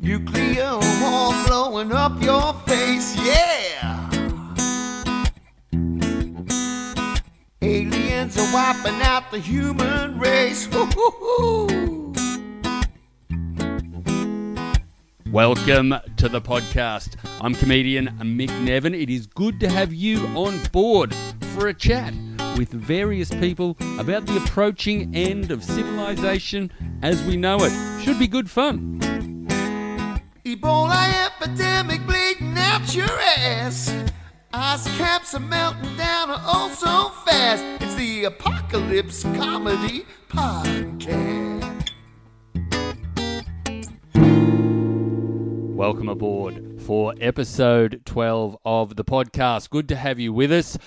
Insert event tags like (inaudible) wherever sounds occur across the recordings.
Nuclear war blowing up your face, yeah. Aliens are wiping out the human race. Welcome to the podcast. I'm comedian Mick Nevin. It is good to have you on board for a chat with various people about the approaching end of civilization as we know it. Should be good fun. Ebola epidemic bleeding out your ass. Ice caps are melting down oh so fast. It's the Apocalypse Comedy Podcast. Welcome aboard for episode 12 of the podcast. Good to have you with us.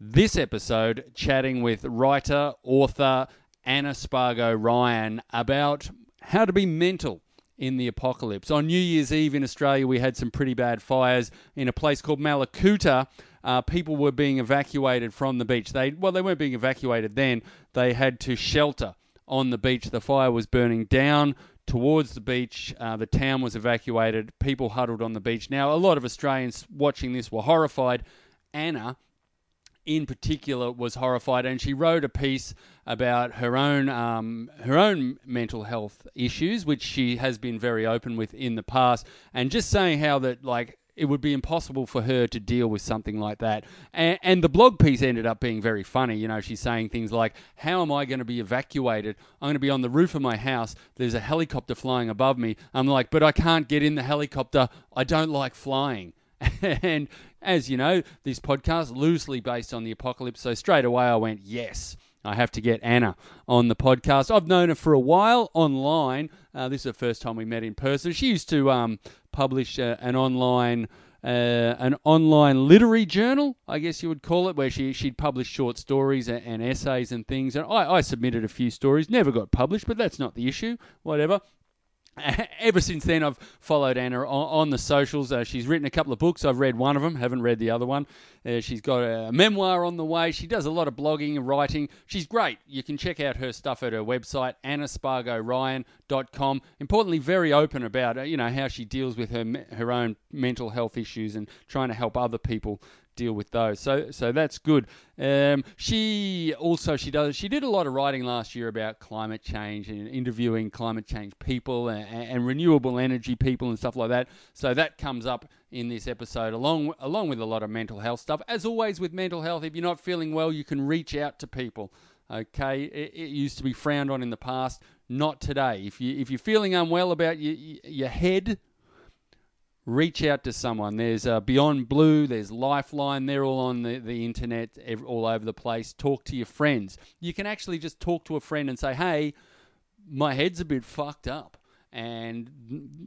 This episode, chatting with writer, author Anna Spargo Ryan about how to be mental in the apocalypse. On New Year's Eve in Australia, we had some pretty bad fires in a place called Mallacoota. Uh, people were being evacuated from the beach. They well, they weren't being evacuated then. They had to shelter on the beach. The fire was burning down towards the beach. Uh, the town was evacuated. People huddled on the beach. Now, a lot of Australians watching this were horrified. Anna, in particular, was horrified, and she wrote a piece about her own um, her own mental health issues, which she has been very open with in the past, and just saying how that like it would be impossible for her to deal with something like that. And, and, the blog piece ended up being very funny. You know, she's saying things like, How am I going to be evacuated? I'm going to be on the roof of my house. There's a helicopter flying above me. I'm like, But I can't get in the helicopter. I don't like flying. (laughs) and as you know, this podcast loosely based on the apocalypse. So straight away I went, Yes. I have to get Anna on the podcast. I've known her for a while online. Uh, this is the first time we met in person. She used to um, publish uh, an online uh, an online literary journal, I guess you would call it, where she she'd publish short stories and, and essays and things. And I, I submitted a few stories, never got published, but that's not the issue. Whatever. (laughs) Ever since then, I've followed Anna on, on the socials. Uh, she's written a couple of books. I've read one of them, haven't read the other one. Uh, she's got a memoir on the way. She does a lot of blogging and writing. She's great. You can check out her stuff at her website, annaspargoryan.com. Importantly, very open about uh, you know how she deals with her her own mental health issues and trying to help other people deal with those. So so that's good. Um, she also she does she did a lot of writing last year about climate change and interviewing climate change people and, and, renewable energy people and stuff like that. So that comes up in this episode along along with a lot of mental health stuff. As always with mental health, if you're not feeling well, you can reach out to people. Okay, it, it used to be frowned on in the past. Not today. If you if you're feeling unwell about your your head reach out to someone. There's uh, Beyond Blue, there's Lifeline, they're all on the, the internet, all over the place. Talk to your friends. You can actually just talk to a friend and say, hey, my head's a bit fucked up. And,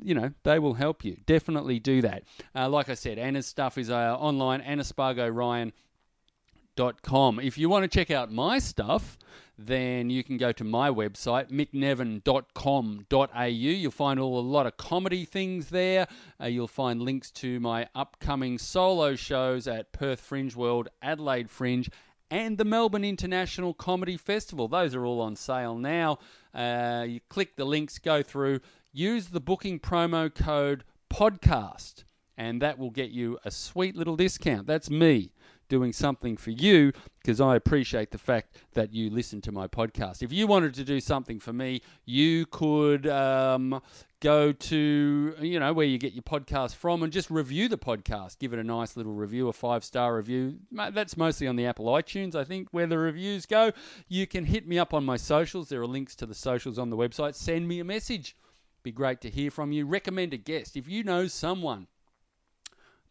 you know, they will help you. Definitely do that. Uh, like I said, Anna's stuff is uh, online, annaspargoryan.com. If you want to check out my stuff, then you can go to my website, micknevin.com.au. You'll find all a lot of comedy things there. Uh, you'll find links to my upcoming solo shows at Perth Fringe World, Adelaide Fringe, and the Melbourne International Comedy Festival. Those are all on sale now. Uh, you click the links, go through, use the booking promo code podcast, and that will get you a sweet little discount. That's me doing something for you because I appreciate the fact that you listen to my podcast. If you wanted to do something for me, you could um, go to you know where you get your podcast from and just review the podcast. Give it a nice little review, a five star review. That's mostly on the Apple iTunes, I think, where the reviews go. You can hit me up on my socials. There are links to the socials on the website. Send me a message. Be great to hear from you. Recommend a guest if you know someone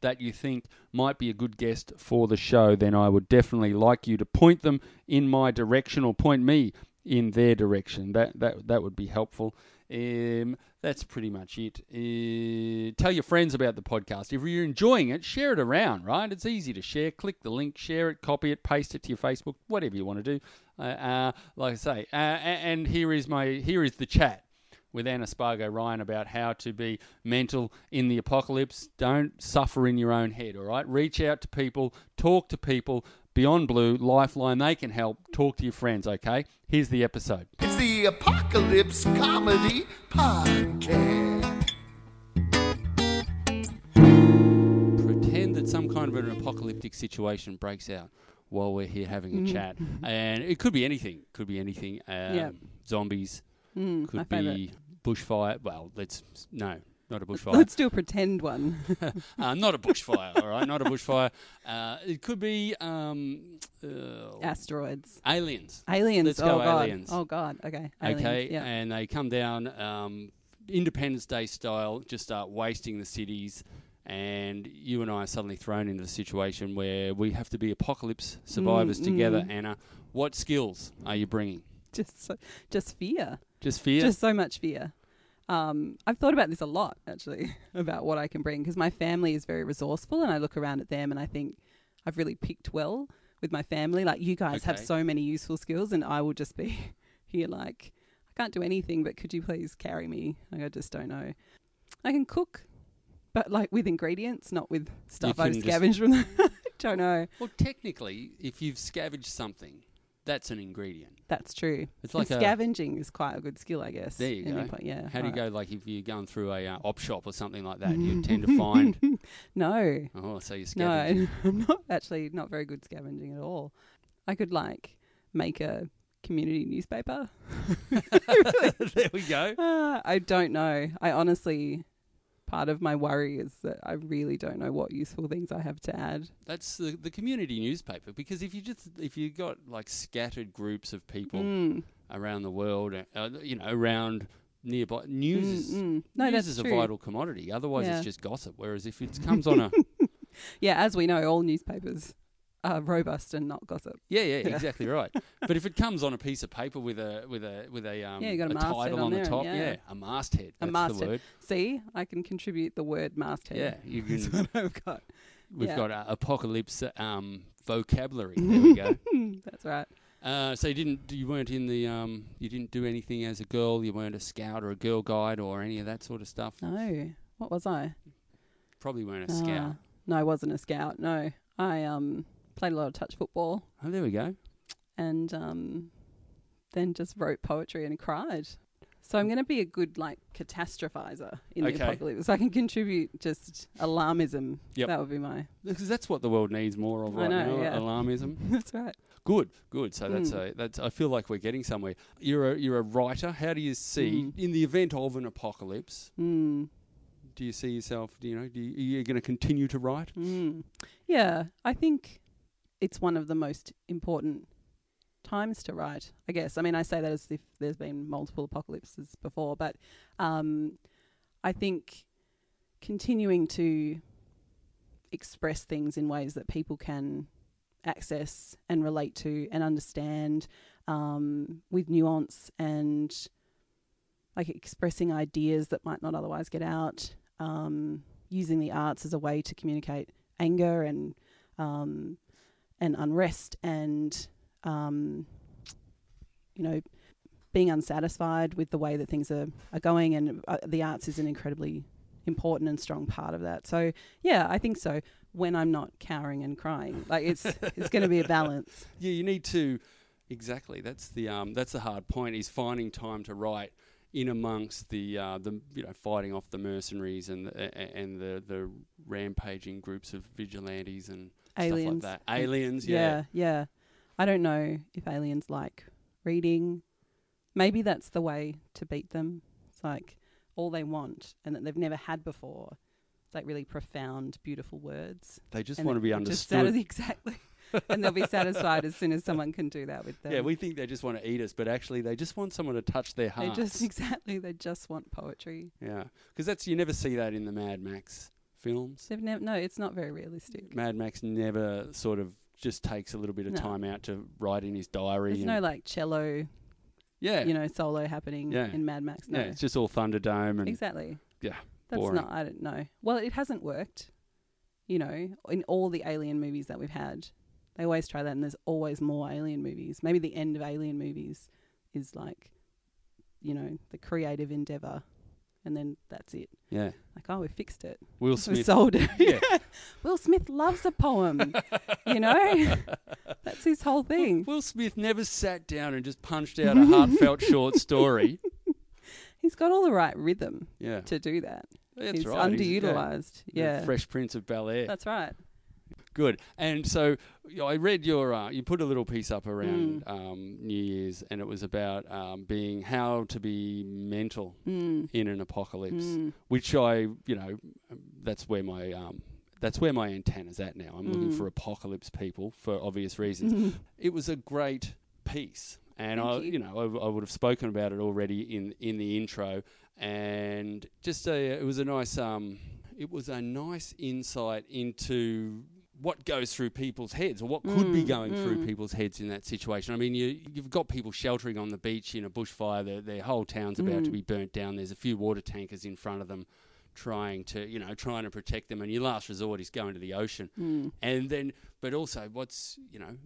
that you think might be a good guest for the show, then I would definitely like you to point them in my direction or point me in their direction. That that that would be helpful. Um, that's pretty much it. Uh, tell your friends about the podcast. If you're enjoying it, share it around, right? It's easy to share. Click the link, share it, copy it, paste it to your Facebook, whatever you want to do. Uh, uh, like I say, uh, and here is my here is the chat with Anna Spargo Ryan about how to be mental in the apocalypse. Don't suffer in your own head, all right? Reach out to people, talk to people. Beyond Blue, Lifeline, they can help. Talk to your friends, okay? Here's the episode. It's the Apocalypse Comedy Podcast. Pretend that some kind of an apocalyptic situation breaks out while we're here having a mm. chat. and it could be anything. Could be anything. Um, yeah. Zombies, Mm, Could be bushfire. Well, let's no, not a bushfire. Let's do a pretend one. (laughs) uh, not a bushfire. all right, not a bushfire. Uh, it could be um, uh, Asteroids. aliens. Aliens. Let's oh go god. aliens. Oh god. Okay. Aliens. Okay, Yeah. and they come down um, Independence Day style, just start wasting the cities, and you and I are suddenly thrown into the situation where we have to be apocalypse survivors Mm, together. mm. Anna, what skills are you bringing? Just so, just fear. Just fear. Just so much fear. Um, I've thought about this a lot actually (laughs) about what I can bring because my family is very resourceful, and I look around at them and I think I've really picked well with my family. Like you guys have so many useful skills, and I will just be (laughs) here like I can't do anything, but could you please carry me? Like I just don't know. I can cook, but like with ingredients, not with stuff I can just- scavenge from. The (laughs) I don't know. well, technically, if you've scavenged something, that's an ingredient. That's true. It's And like a. scavenging is quite a good skill, I guess. There you go. yeah. How do you right. go? Like if you're going through a uh, op shop or something like that, you tend to find. (laughs) No, Oh, so you scavenge. no, (laughs) I'm not actually not very good scavenging at all. I could like make a community newspaper. (laughs) there we go. Uh, I don't know. I honestly, part of my worry is that I really don't know what useful things I have to add. That's the, the community newspaper because if you just if you got like scattered groups of people Mm, around the world, uh, you know, around nearby news mm, is mm. No, news that's is true. a vital commodity. Otherwise, Yeah. it's just gossip. Whereas if it (laughs) comes on a (laughs) Yeah, as we know, all newspapers are robust and not gossip. yeah, yeah, (laughs) exactly right. But if it comes on a piece of paper with a with a with a um Yeah, you got a masthead title on on the top, yeah. yeah. a masthead. A masthead. the word. See, I can contribute the word masthead. Yeah, you (laughs) That's can. what I've got. We've Yeah. got uh, apocalypse um, vocabulary. (laughs) There we go. That's right. Uh, so you didn't, you weren't in the, um, you didn't do anything as a girl. You weren't a scout or a girl guide or any of that sort of stuff. No, what was I? Probably weren't a Ah, scout. no, I wasn't a scout. No, I um played a lot of touch football Oh, there we go. and um then just wrote poetry and cried. So I'm going to be a good like catastrophizer in Okay. the apocalypse. I can contribute just alarmism. Yep. That would be my. Because that's what the world needs more of right know, now. yeah. Alarmism. (laughs) That's right. Good, good. So that's Mm. a that's. I feel like we're getting somewhere. You're a you're a writer. How do you see Mm. in the event of an apocalypse? Mm, Do you see yourself? Do you know? Do you, are you going to continue to write? mm. Yeah, I think it's one of the most important times to write. I guess. I mean, I say that as if there's been multiple apocalypses before, but um, I think continuing to express things in ways that people can access and relate to and understand um, with nuance and like expressing ideas that might not otherwise get out, um, using the arts as a way to communicate anger and um, and unrest and um, you know being unsatisfied with the way that things are, are going and uh, the arts is an incredibly important and strong part of that so yeah i think so when i'm not cowering and crying like it's it's going to be a balance (laughs) Yeah, you need to. Exactly. That's the um. That's the hard point. Is finding time to write in amongst the uh, the you know fighting off the mercenaries and the, and the the rampaging groups of vigilantes and aliens stuff like that. Aliens. yeah. Yeah. yeah. I don't know if aliens like reading. Maybe that's the way to beat them. It's like all they want and that they've never had before. It's like really profound beautiful words. They just And want to be it just understood. (laughs) exactly. And they'll be satisfied as soon as someone can do that with them. Yeah, we think they just want to eat us, but actually they just want someone to touch their they just (laughs) exactly they just want poetry. Yeah, because that's you never see that in the Mad Max films. they've never no it's not very realistic Mad Max never sort of just takes a little bit of No. time out to write in his diary. there's and, no like cello yeah, you know solo happening Yeah. in mad max no yeah, it's just all Thunderdome and exactly yeah, That's boring. not. I don't know. Well, it hasn't worked. You know, in all the Alien movies that we've had, they always try that, and there's always more Alien movies. Maybe the end of Alien movies is like, you know, the creative endeavor, and then that's it. yeah. Like, oh, we fixed it. Will (laughs) We Smith. sold it. (laughs) Yeah. (laughs) Will Smith loves a poem. you know, that's his whole thing. Will Smith never sat down and just punched out a heartfelt short story. He's got all the right rhythm Yeah, to do that. that's He's right. He's- yeah. underutilized. Yeah, Fresh Prince of Bel Air. that's right. Good. And so you know, I read your, uh, you put a little piece up around Mm. um, New Year's, and it was about um, being how to be mental Mm. in an apocalypse, Mm. which I, you know, that's where my. Um, that's where my antenna's at now. I'm looking Mm. for apocalypse people for obvious reasons. it was a great piece, and Thank I, you. you know, I, I would have spoken about it already in in the intro, and just a, it was a nice, um, it was a nice insight into what goes through people's heads, or what could be Mm, going through mm. people's heads in that situation. I mean, you you've got people sheltering on the beach in a bushfire; their their whole town's about to Mm. be burnt down. There's a few water tankers in front of them. Trying to, you know, trying to protect them, and your last resort is going to the ocean Mm. and then but also what's you know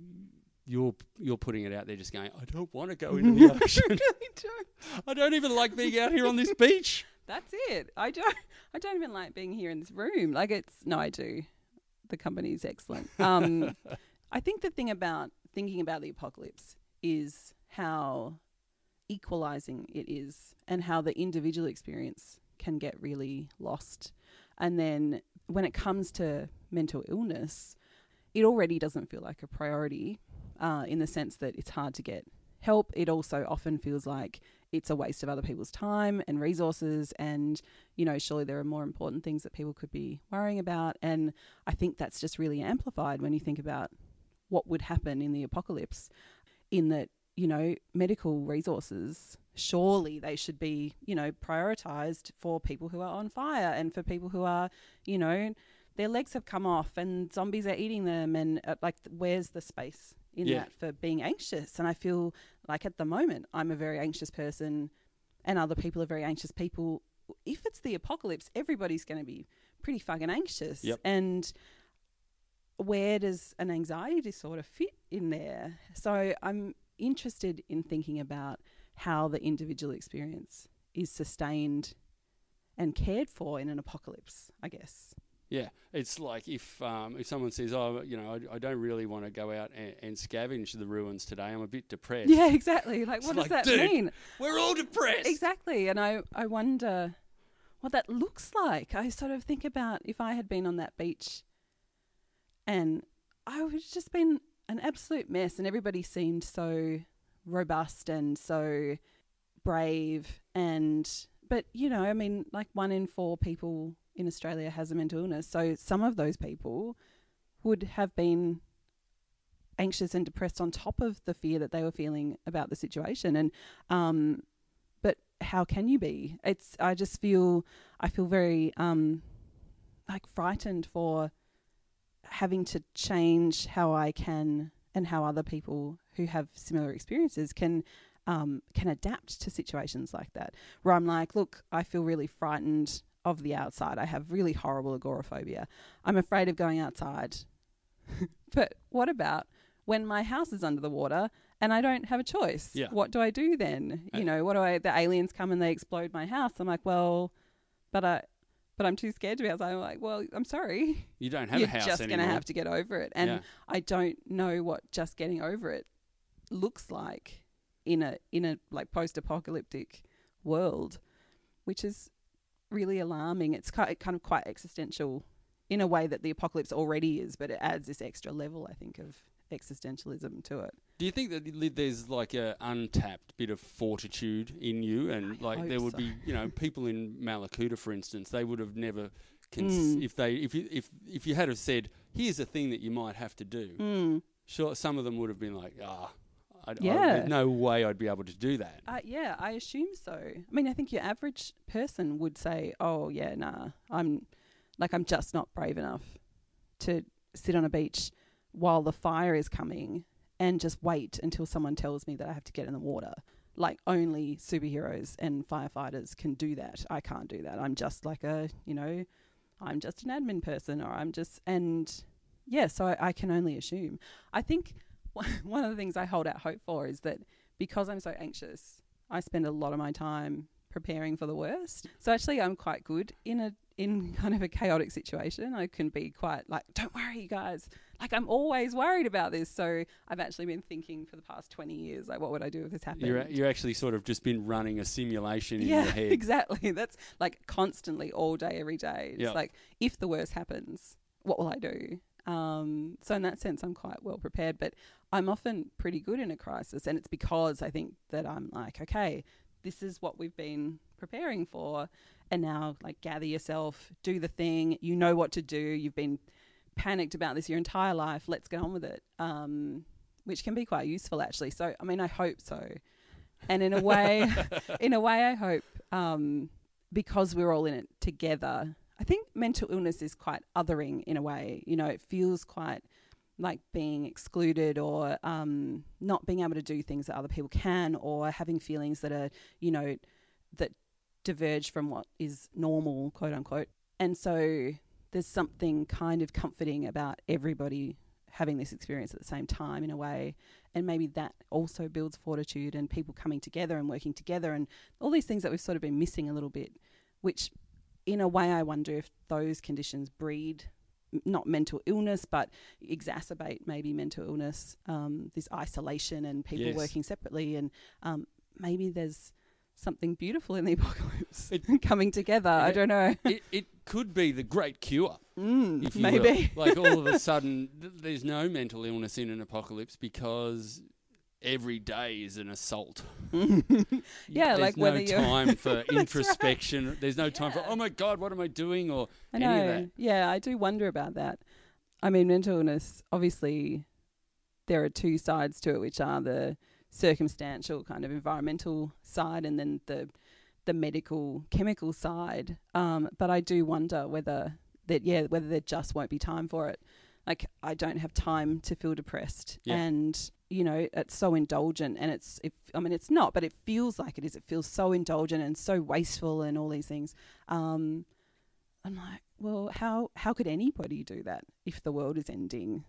you're you're putting it out there just going i don't want to go into the (laughs) ocean really don't. i don't even like being out here on this beach That's it. I don't. I don't even like being here in this room. Like it's no, I do. The company is excellent. Um, (laughs) I think the thing about thinking about the apocalypse is how equalizing it is, and how the individual experience can get really lost. And then when it comes to mental illness, it already doesn't feel like a priority uh, in the sense that it's hard to get help. It also often feels like it's a waste of other people's time and resources. And, you know, surely there are more important things that people could be worrying about. And I think that's just really amplified when you think about what would happen in the apocalypse, in that, you know, medical resources, surely they should be, you know, prioritized for people who are on fire and for people who are, you know, their legs have come off and zombies are eating them. And uh, like, where's the space in Yeah. that for being anxious? And I feel like at the moment, I'm a very anxious person and other people are very anxious people. If it's the apocalypse, everybody's going to be pretty fucking anxious. Yep. And where does an anxiety disorder fit in there? So I'm interested in thinking about how the individual experience is sustained and cared for in an apocalypse, I guess. Yeah it's like if um, if someone says oh you know i, I don't really want to go out and, and scavenge the ruins today i'm a bit depressed Yeah, exactly. Like, It's what like, does that mean? we're all depressed Exactly. And I, I wonder what that looks like. I sort of think about if I had been on that beach and I would have just been an absolute mess and everybody seemed so robust and so brave and but you know, I mean like one in four people in Australia has a mental illness. So some of those people would have been anxious and depressed on top of the fear that they were feeling about the situation. And um but how can you be? It's i just feel i feel very um like frightened for having to change how i can and how other people who have similar experiences can um, can adapt to situations like that. Where i'm like look i feel really frightened of the outside i have really horrible agoraphobia i'm afraid of going outside (laughs) but what about when my house is under the water and I don't have a choice? Yeah. What do I do then? You know, what do I? The aliens come and they explode my house. I'm like, well, but I, but I'm too scared to be outside. I'm like, well, I'm sorry. you don't (laughs) have You're a house You're just gonna have to get over it, and Yeah. I don't know what just getting over it looks like in a in a like post-apocalyptic world, which is really alarming. It's kind of quite existential in a way that the apocalypse already is, but it adds this extra level, I think, of existentialism to it. Do you think that there's like a untapped bit of fortitude in you, and I like there would so. be, you know, (laughs) people in Mallacoota, for instance, they would have never, cons- Mm. if they, if you, if if you had have said, here's a thing that you might have to do, Mm. sure, some of them would have been like, ah, I, I, Yeah. there's no way I'd be able to do that. Uh, yeah, I assume so. I mean, I think your average person would say, "Oh, yeah, nah, I'm like I'm just not brave enough to sit on a beach while the fire is coming and just wait until someone tells me that I have to get in the water." Like only superheroes and firefighters can do that. I can't do that. I'm just like a, you know, I'm just an admin person, or I'm just and yeah. So I, I can only assume. I think (laughs) one of the things I hold out hope for is that because I'm so anxious, I spend a lot of my time preparing for the worst. So actually, I'm quite good in a in (laughs) kind of a chaotic situation. I can be quite like, don't worry, you guys. Like I'm always worried about this. So I've actually been thinking for the past 20 years, like, what would I do if this happened? You're you're actually sort of just been running a simulation in yeah, your head. (laughs) exactly. That's like constantly all day, every day. It's Yeah. like if the worst happens, what will I do? Um, so in that sense, I'm quite well prepared. But I'm often pretty good in a crisis, and it's because I think that I'm like, okay, this is what we've been preparing for, and now like gather yourself, do the thing. You know what to do. You've been panicked about this your entire life. Let's get on with it. Um, which can be quite useful actually. So I mean, I hope so. And in a way, (laughs) in a way, I hope um, because we're all in it together. I think mental illness is quite othering in a way. You know, it feels quite like being excluded or um, not being able to do things that other people can or having feelings that are, you know, that diverge from what is normal, quote unquote. And so there's something kind of comforting about everybody having this experience at the same time in a way and maybe that also builds fortitude and people coming together and working together and all these things that we've sort of been missing a little bit which in a way I wonder if those conditions breed not mental illness but exacerbate maybe mental illness um, this isolation and people Yes. working separately and um, maybe there's something beautiful in the (laughs) apocalypse It- (laughs) coming together I don't know (laughs) it, it could be the great cure. mm, if you maybe will. Like all of a sudden, th- there's no mental illness in an apocalypse because every day is an assault. (laughs) Yeah, there's like no whether you're- time for (laughs) right. introspection. There's no time for oh my god, what am I doing or I any know. of that. Yeah, I do wonder about that. I mean, mental illness, obviously, there are two sides to it, which are the circumstantial kind of environmental side and then the the medical chemical side. Um, but I do wonder whether that yeah, whether there just won't be time for it. I don't have time to feel depressed, Yeah. and you know it's so indulgent, and it's it, I mean it's not, but it feels like it is. It feels so indulgent and so wasteful, and all these things. Um, I'm like, well, how how could anybody do that if the world is ending?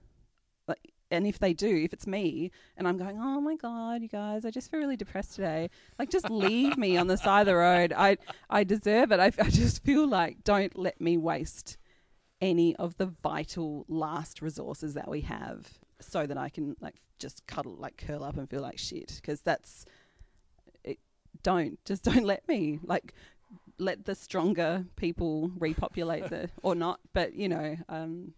Like, and if they do, if it's me, and I'm going, oh my god, you guys, I just feel really depressed today. Like, just leave me on the side of the road. I I deserve it. I, I just feel like don't let me waste any of the vital last resources that we have, so that I can like just cuddle, like curl up and feel like shit. Because that's it. Don't just (laughs) don't let me like let the stronger people repopulate the or not. But you know, um,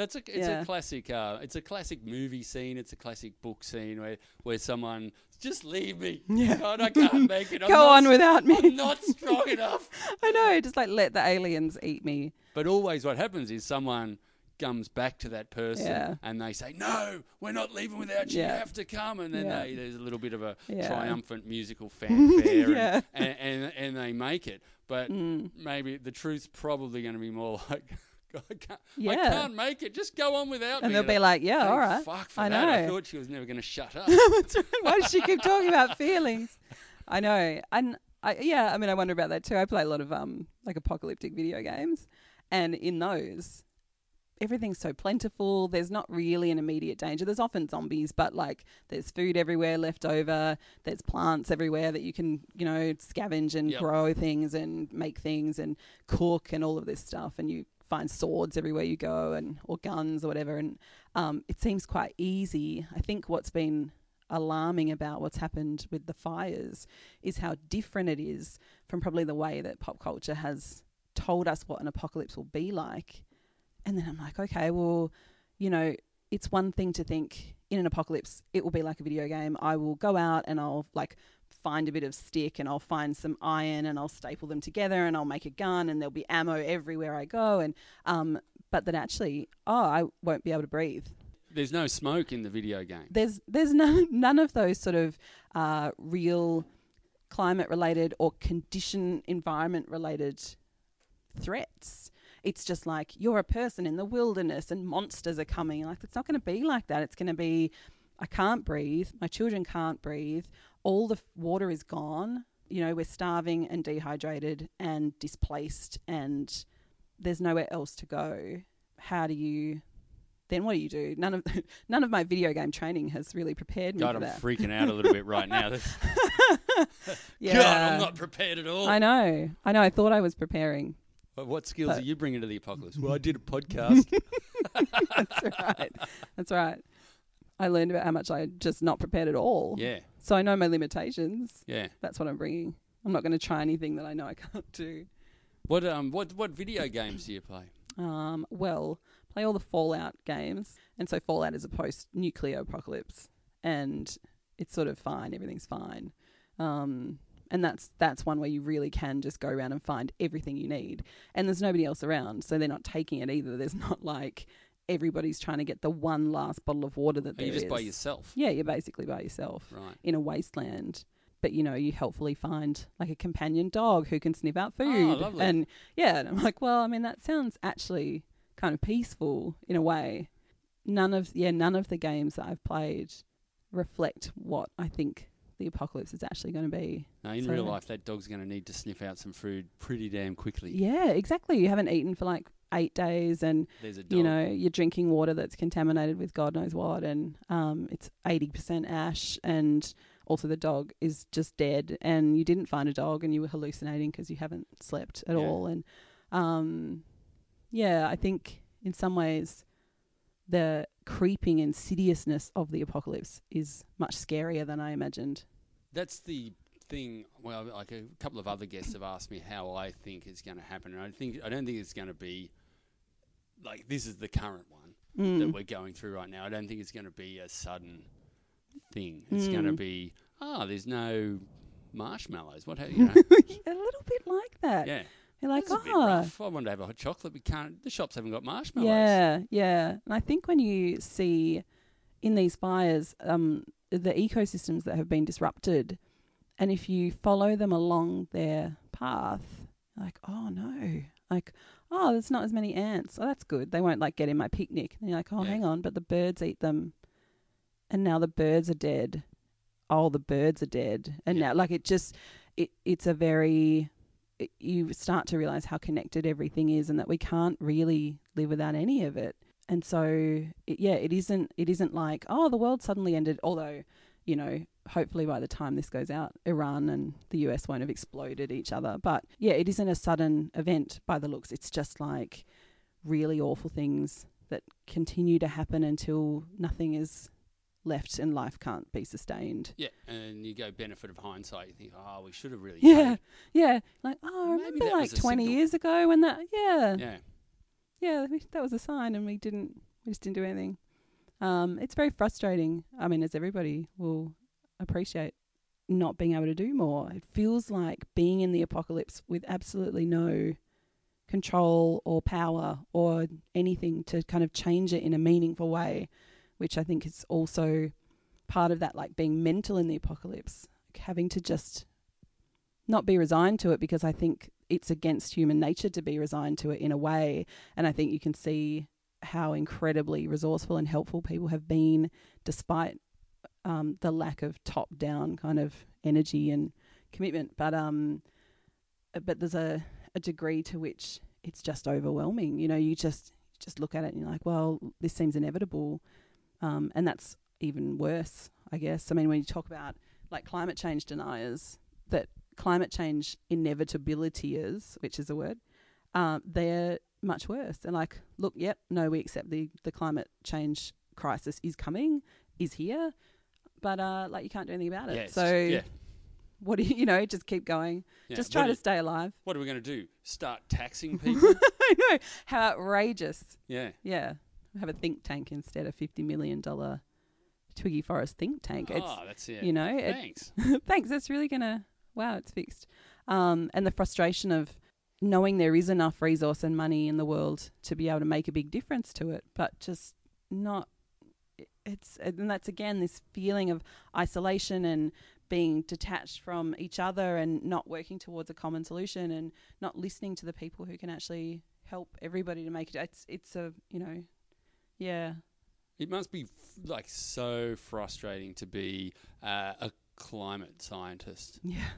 That's a it's Yeah. a classic uh, it's a classic movie scene. It's a classic book scene where where someone just leave me. Yeah. God, I can't make it. (laughs) I'm go not on without me. I'm not strong (laughs) enough. I know, just like let the aliens eat me. But always what happens is someone comes back to that person Yeah. and they say, "No, we're not leaving without you. You have to come." And then Yeah. they, there's a little bit of a Yeah. triumphant musical (laughs) fanfare, Yeah. and, and, and and they make it. But Mm. maybe the truth's probably going to be more like, (laughs) "I can't, I can't make it. Just go on without And me." they'll be like, yeah, all right. Fuck for I that. I know. thought she was never going to shut up. (laughs) Why does she keep talking about feelings? I know. And I yeah, I mean I wonder about that too. I play a lot of um like apocalyptic video games and in those everything's so plentiful. There's not really an immediate danger. There's often zombies, but like there's food everywhere left over. There's plants everywhere that you can, you know, scavenge and Yep. grow things and make things and cook and all of this stuff and you find swords everywhere you go and or guns or whatever and um, it seems quite easy. I think what's been alarming about what's happened with the fires is how different it is from probably the way that pop culture has told us what an apocalypse will be like. And then I'm like, okay, well, you know, it's one thing to think in an apocalypse, it will be like a video game. I will go out and I'll like find a bit of stick and I'll find some iron and I'll staple them together and I'll make a gun and there'll be ammo everywhere I go. And, um, but then actually, oh, I won't be able to breathe There's no smoke in the video game. there's there's none (laughs) none of those sort of uh, real climate related or condition environment related threats. It's just like you're a person in the wilderness and monsters are coming. Like it's not going to be like that. It's going to be I can't breathe. My children can't breathe. All the water is gone. You know, we're starving and dehydrated and displaced and there's nowhere else to go. How do you then what do you do? None of (laughs) none of my video game training has really prepared me God, for I'm that. freaking out a little bit right now. yeah. (laughs) (laughs) God, I'm not prepared at all. I know. I know. I thought I was preparing. But what skills But- are you bringing to the apocalypse? Well, I did a podcast. That's right. That's right. I learned about how much I just not prepared at all. yeah, So I know my limitations. yeah. That's what I'm bringing. I'm not going to try anything that I know I can't do. What um what what video games do you play? Um, well, play all the Fallout games, and so Fallout is a post-nuclear apocalypse, and it's sort of fine. Everything's fine. Um, and that's that's one where you really can just go around and find everything you need, and there's nobody else around, so they're not taking it either. There's (laughs) not like everybody's trying to get the one last bottle of water that there you just by yourself? Yeah, you're basically by yourself Right. in a wasteland. But you know, you helpfully find like a companion dog who can sniff out oh, food. Oh, lovely. And yeah, and I'm like, well, I mean, that sounds actually kind of peaceful in a way. None of yeah, none of the games that I've played reflect what I think the apocalypse is actually going to be. No, in So- real life, that dog's going to need to sniff out some food pretty damn quickly. Yeah, exactly. You haven't eaten for like eight days, and There's a dog. you know you're drinking water that's contaminated with God knows what, and um, it's eighty percent ash, and also the dog is just dead, and you didn't find a dog, and you were hallucinating because you haven't slept at Yeah. all, and um, yeah, I think in some ways the creeping insidiousness of the apocalypse is much scarier than I imagined. That's the thing. Well, like a couple of other guests have asked me how I think it's going to happen, and I think I don't think it's going to be like this is the current one that Mm. we're going through right now. I don't think it's going to be a sudden thing. It's going to Mm. be ah, there's no marshmallows. What have you (laughs) know? a little bit like that. yeah, You're like, That's a bit oh, rough. I want to have a hot chocolate. We can't. The shops haven't got marshmallows. Yeah, yeah. And I think when you see in these fires um, the ecosystems that have been disrupted, and if you follow them along their path, like, oh no, like, oh, there's not as many ants. Oh, that's good. They won't like get in my picnic. And you're like, oh, Yeah. hang on, but the birds eat them, and now the birds are dead. Oh, the birds are dead, and Yeah. now like it just, it it's a very it- you start to realize how connected everything is and that we can't really live without any of it. And so, it, yeah, it isn't. It isn't like oh, the world suddenly ended. Although, you know, hopefully by the time this goes out, Iran and the US won't have exploded each other. But yeah, it isn't a sudden event by the looks. It's just like really awful things that continue to happen until nothing is left and life can't be sustained. Yeah, and you go benefit of hindsight. You think, oh, we should have really. Yeah, paid." yeah. Like oh, I Maybe remember like twenty signal. years ago when that yeah yeah. yeah, that was a sign, and we didn't. We just didn't do anything. Um, it's very frustrating. I mean, as everybody will appreciate, not being able to do more. It feels like being in the apocalypse with absolutely no control or power or anything to kind of change it in a meaningful way, which I think is also part of that, like being mental in the apocalypse, like having to just not be resigned to it because I think it's against human nature to be resigned to it in a way. And I think you can see how incredibly resourceful and helpful people have been despite um, the lack of top down kind of energy and commitment. But um, but there's a, a degree to which it's just overwhelming. You know, you just just look at it and you're like, well, this seems inevitable, um, and that's even worse, I guess. I mean, when you talk about like climate change deniers, that climate change inevitability is, which is a word, um, they're much worse. They're like, look, yep, no, we accept the the climate change crisis is coming, is here, but uh, like you can't do anything about it. Yeah, so yeah. what do you, (laughs) you know, just keep going, yeah. just try to are- stay alive. What are we going to do? Start taxing (laughs) people? I know how outrageous. yeah. Yeah, have a think tank instead of fifty million dollar Twiggy Forrest think tank. It's Oh, that's it. you know, it, Thanks. (laughs) thanks. That's really gonna wow, it's fixed. Um, and the frustration of knowing there is enough resource and money in the world to be able to make a big difference to it, but just not. It's and that's again this feeling of isolation and being detached from each other and not working towards a common solution and not listening to the people who can actually help everybody to make it. It's it's a you know, yeah, It must be f- like so frustrating to be uh, a climate scientist. Yeah.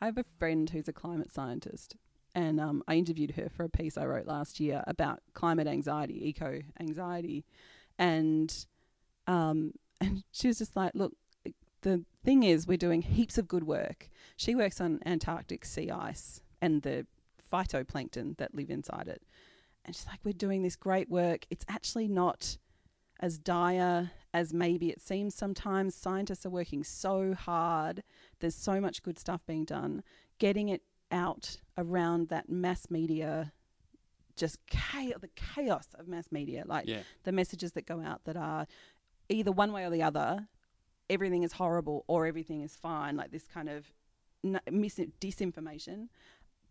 I have a friend who's a climate scientist, and um, I interviewed her for a piece I wrote last year about climate anxiety, eco anxiety, and um, (laughs) and she was just like, "Look, the thing is, we're doing heaps of good work. She works on Antarctic sea ice and the phytoplankton that live inside it, and she's like, we're doing this great work. It's actually not." As dire as maybe it seems sometimes, scientists are working so hard there's so much good stuff being done. Getting it out around that mass media just chaos, the chaos of mass media, like Yeah. the messages that go out that are either one way or the other, everything is horrible or everything is fine, like this kind of n- mis- disinformation.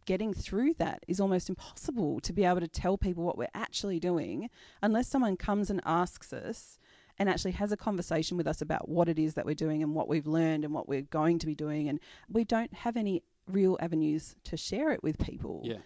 Getting through that is almost impossible to be able to tell people what we're actually doing unless someone comes and asks us and actually has a conversation with us about what it is that we're doing and what we've learned and what we're going to be doing. And we don't have any real avenues to share it with people. Yeah.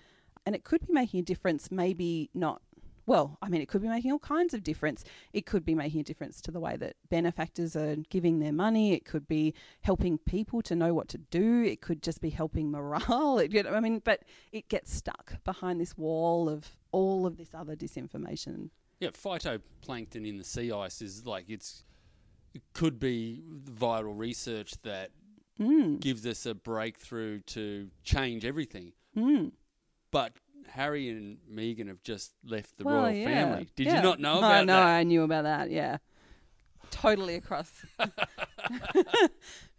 and it could be making a difference maybe not well i mean it could be making all kinds of difference. It could be making a difference to the way that benefactors are giving their money. It could be helping people to know what to do. It could just be helping morale. (laughs) It, you know, i mean but it gets stuck behind this wall of all of this other disinformation. Yeah, phytoplankton in the sea ice is like it's it could be viral research that mm, gives us a breakthrough to change everything. mm. But Harry and Meghan have just left the well, royal yeah, family. Did yeah. you not know oh, about no that? i knew about that yeah totally across (laughs)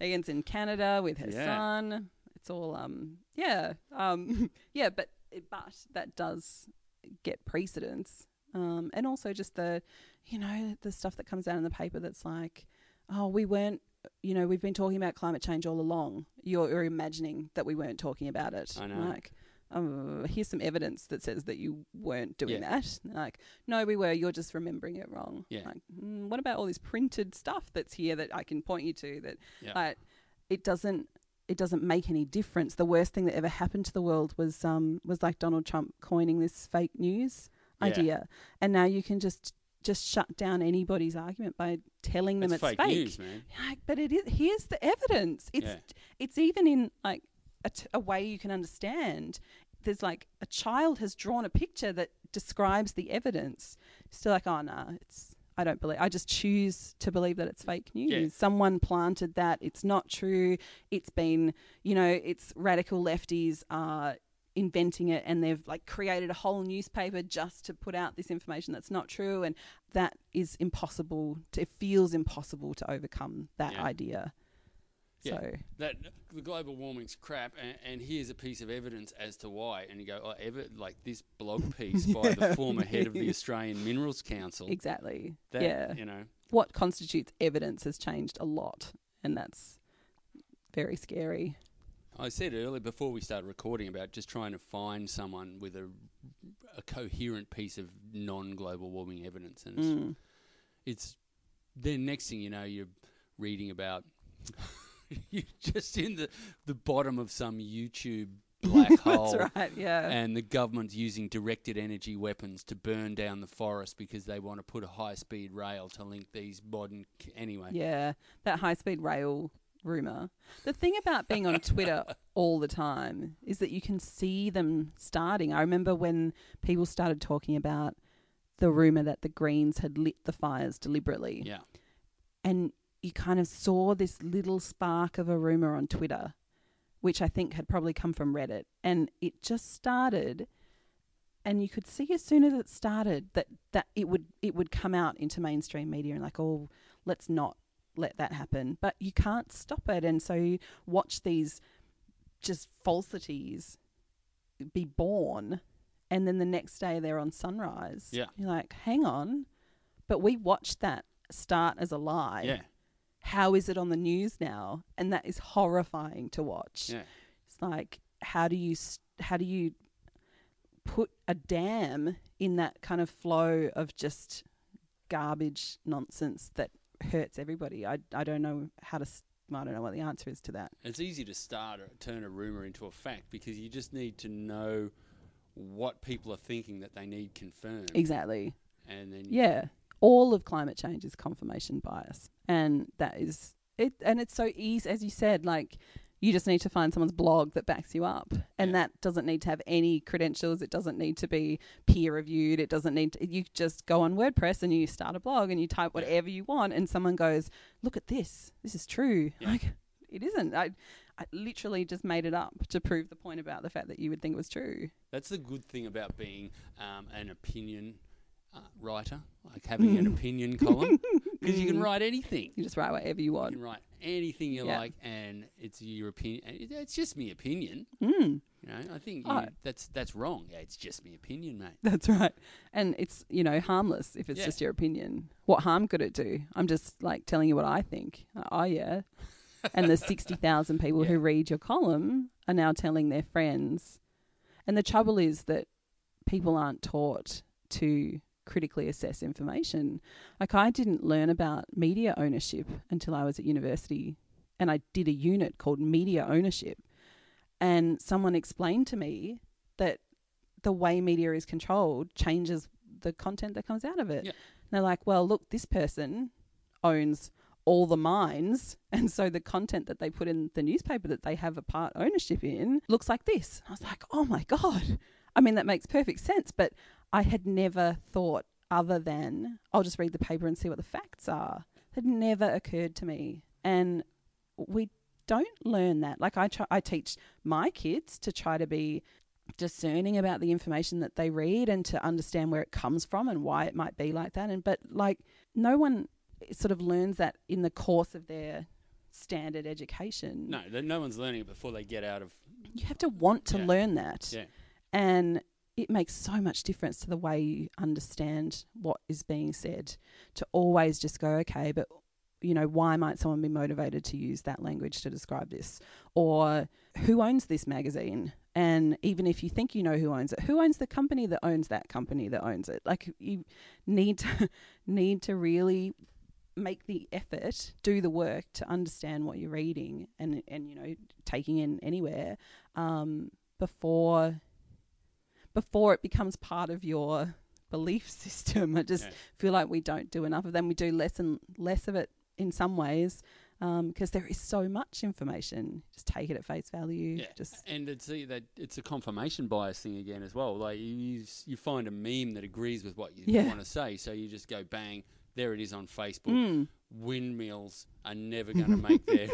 Meghan's in Canada with her Yeah. son. It's all um yeah. Um (laughs) yeah, but but that does get precedence. Um and also just the you know, the stuff that comes out in the paper that's like, oh, we weren't you know, we've been talking about climate change all along. You're, you're imagining that we weren't talking about it. I know. Like, oh, here's some evidence that says that you weren't doing Yeah. that. Like, no, we were. You're just remembering it wrong. Yeah. Like, mm, what about all this printed stuff that's here that I can point you to? That Yeah. like, it doesn't. It doesn't make any difference. The worst thing that ever happened to the world was um was like Donald Trump coining this fake news Yeah. idea, and now you can just just shut down anybody's argument by telling them It's it's, fake news, man. Like, but it is. Here's the evidence. It's Yeah. it's even in like a, t- a way you can understand. There's like a child has drawn a picture that describes the evidence. Still like, oh no, it's I don't believe. I just choose to believe that it's fake news. Yeah. Someone planted that. It's not true. It's been, you know, it's radical lefties are inventing it and they've like created a whole newspaper just to put out this information that's not true and that is impossible to, it feels impossible to overcome that Yeah. idea Yeah. so That the global warming's crap, and, and here's a piece of evidence as to why. And you go, oh, ever like this blog piece (laughs) by the former head of the Australian Minerals Council. exactly That, yeah you know, what constitutes evidence has changed a lot and that's very scary I said earlier before we started recording about just trying to find someone with a, a coherent piece of non-global warming evidence, and it's, Mm. it's then next thing you know you're reading about (laughs) you're just in the the bottom of some YouTube (laughs) black hole. that's right yeah And the government's using directed energy weapons to burn down the forest because they want to put a high speed rail to link these modern. Anyway, Yeah, that high speed rail rumor. The thing about being on Twitter (laughs) all the time is that you can see them starting. I remember when people started talking about the rumor that the Greens had lit the fires deliberately. yeah, And you kind of saw this little spark of a rumor on Twitter, which I think had probably come from Reddit. And it just started and you could see as soon as it started that, that it would it would come out into mainstream media and like, oh, let's not let that happen. But you can't stop it. And so you watch these just falsities be born and then the next day they're on sunrise. Yeah. You're like, hang on. But we watched that start as a lie yeah, how is it on the news now? And that is horrifying to watch. yeah. It's like how do you how do you put a dam in that kind of flow of just garbage nonsense that hurts everybody? I I don't know how to I don't know what the answer is to that. It's easy to start or turn a rumor into a fact because you just need to know what people are thinking that they need confirmed, Exactly. and then Yeah. All of climate change is confirmation bias. And that is it and it's so easy as you said, like you just need to find someone's blog that backs you up. And Yeah. that doesn't need to have any credentials. It doesn't need to be peer reviewed. It doesn't need to you just go on WordPress and you start a blog and you type whatever you want and someone goes, Look at this. This is true. Yeah. Like it isn't. I I literally just made it up to prove the point about the fact that you would think it was true. That's the good thing about being um, an opinion uh, writer, like having an opinion column, because you can (laughs) write anything. You just write whatever you want. You can write anything you Yeah. like, and it's your opinion. It's just me opinion. Mm, You know, I think Oh. that's that's wrong. Yeah, it's just me opinion, mate. (laughs) that's right. And it's, you know, harmless if it's Yeah. just your opinion. What harm could it do? I'm just like telling you what I think. Uh, Oh, yeah. and the (laughs) 60,000 people Yeah. who read your column are now telling their friends. And the trouble is that people aren't taught to critically assess information. Like, I didn't learn about media ownership until I was at university, and I did a unit called media ownership. And someone explained to me that the way media is controlled changes the content that comes out of it. Yeah. And they're like, well, look, this person owns all the mines, (laughs) and so the content that they put in the newspaper that they have a part ownership in looks like this. I was like, oh my god. I mean, that makes perfect sense, but I had never thought other than I'll just read the paper and see what the facts are. It had never occurred to me, and we don't learn that. Like I try, I teach my kids to try to be discerning about the information that they read and to understand where it comes from and why it might be like that. And but like no one sort of learns that in the course of their standard education. No, no one's learning it before they get out of. You have to want to Yeah. learn that. Yeah. And it makes so much difference to the way you understand what is being said. To always just go, okay, but you know, why might someone be motivated to use that language to describe this? Or who owns this magazine? And even if you think you know who owns it, who owns the company that owns that company that owns it? Like you need to (laughs) need to really make the effort, do the work to understand what you're reading and and you know taking in anywhere um, before before it becomes part of your belief (laughs) system. I just Yeah. feel like we don't do enough of them. We do less and less of it in some ways because there is so much information. Just take it at face value. Yeah, Just and it's a, that it's a confirmation bias thing again as well. Like you, you find a meme that agrees with what you Yeah. want to say, so you just go bang. There it is on Facebook. Mm. Windmills are never going to make (laughs) their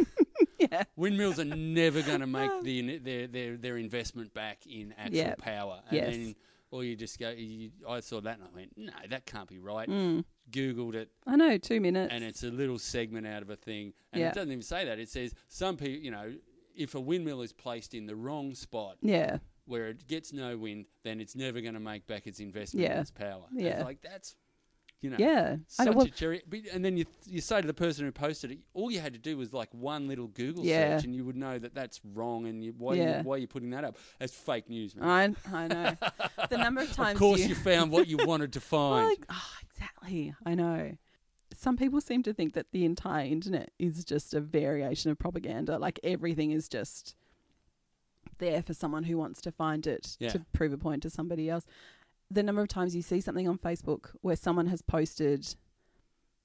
(laughs) yeah, windmills are never going (laughs) to make the, their their their investment back in actual Yeah. power. And Yes. then, or you just go. You, I saw that and I went, no, that can't be right. Mm. Googled it, I know. Two minutes. and it's a little segment out of a thing, and Yeah. it doesn't even say that. It says some people, you know, if a windmill is placed in the wrong spot yeah, where it gets no wind, then it's never going to make back its investment in Yeah. its power. Yeah. it's like that's, you know, yeah. I such know, well, a cherry. And then you you say to the person who posted it, all you had to do was like one little Google Yeah. search, and you would know that that's wrong. And you, why Yeah. you, why are you putting that up? That's fake news, man. I I know. the number of (laughs) times of course, you, you found what you wanted to (laughs) find. Like, oh, exactly. I know. Some people seem to think that the entire internet is just a variation of propaganda. Like everything is just there for someone who wants to find it Yeah. to prove a point to somebody else. The number of times you see something on Facebook where someone has posted,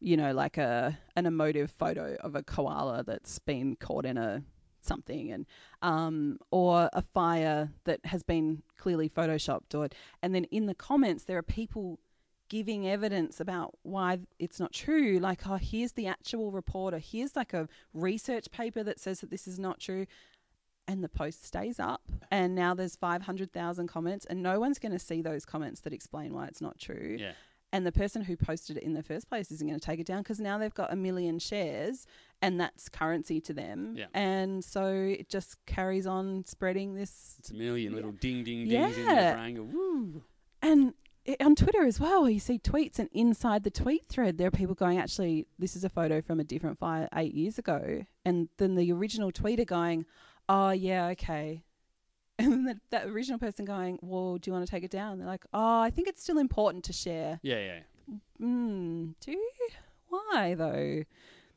you know, like a an emotive photo of a koala that's been caught in a something and um or a fire that has been clearly photoshopped or and then in the comments there are people giving evidence about why it's not true. Like oh here's the actual report or here's like a research paper that says that this is not true and the post stays up and now there's 500,000 comments and no one's going to see those comments that explain why it's not true yeah, and the person who posted it in the first place isn't going to take it down because now they've got a million shares and that's currency to them Yeah. and so it just carries on spreading this it's a million little ding ding dings in Yeah. your brain. Woo. and it, on Twitter as well, you see tweets, and inside the tweet thread, there are people going, actually, this is a photo from a different fire eight years ago. And then the original tweeter going, oh, yeah, okay. (laughs) And then the, that original person going, well, do you want to take it down? they're like, oh, I think it's still important to share. Yeah, yeah. Mm, do you? Why, though?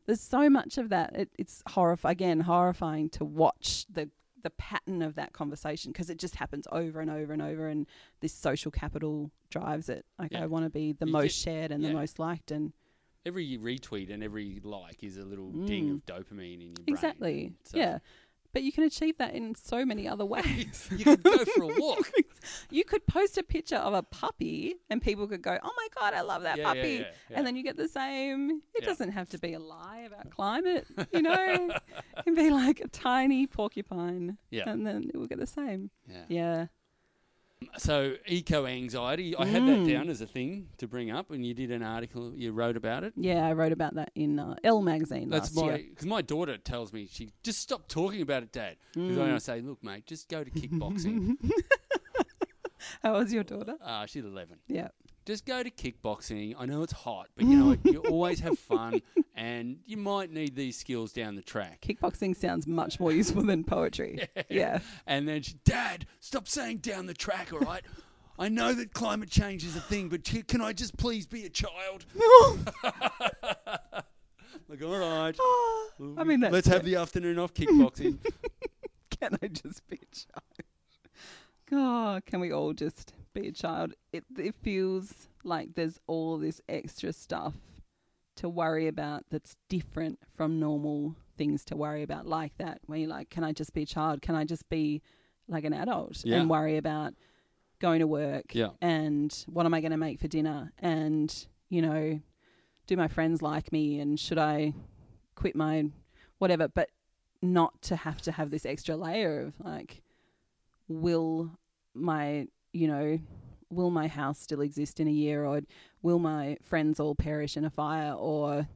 There's so much of that. It, it's horrif- again, horrifying to watch the the pattern of that conversation because it just happens over and over and over and this social capital drives it like Yeah. i want to be the You most get- shared and yeah. the most liked and Every retweet and every like is a little ding Mm. of dopamine in your brain. exactly So- yeah but you can achieve that in so many other (laughs) ways You could go for a (laughs) walk. you could post a picture of a puppy and people could go oh my god i love that Yeah, puppy yeah, yeah. and then you get the same it doesn't have to be a lie about climate (laughs) you know it can be like a tiny porcupine Yeah. and then it will get the same Yeah. So eco anxiety, I had that down as a thing to bring up, and you did an article, you wrote about it. Yeah, I wrote about that in uh, Elle magazine That's last my year. because my daughter tells me she just stop talking about it, Dad. Because Mm. I say, look, mate, just go to kickboxing. (laughs) How was your daughter? uh, she's eleven. Yeah. Just go to kickboxing. I know it's hot, but you know? You always have fun, (laughs) and you might need these skills down the track. Kickboxing sounds much more useful than poetry. (laughs) Yeah. And then she, Dad, stop saying down the track, all right? I know that climate change is a thing, but can I just please be a child? (laughs) like, all right. Ah, I mean, let's have the afternoon off kickboxing. Can I just be a child? God, can we all just be a child? It it feels like there's all this extra stuff to worry about that's different from normal things to worry about, like that. Where you're like, can I just be a child? Can I just be like an adult Yeah. and worry about going to work Yeah. and what am I going to make for dinner and you know, do my friends like me and should I quit my whatever, but not to have to have this extra layer of like, will my, you know, will my house still exist in a year or will my friends all perish in a fire or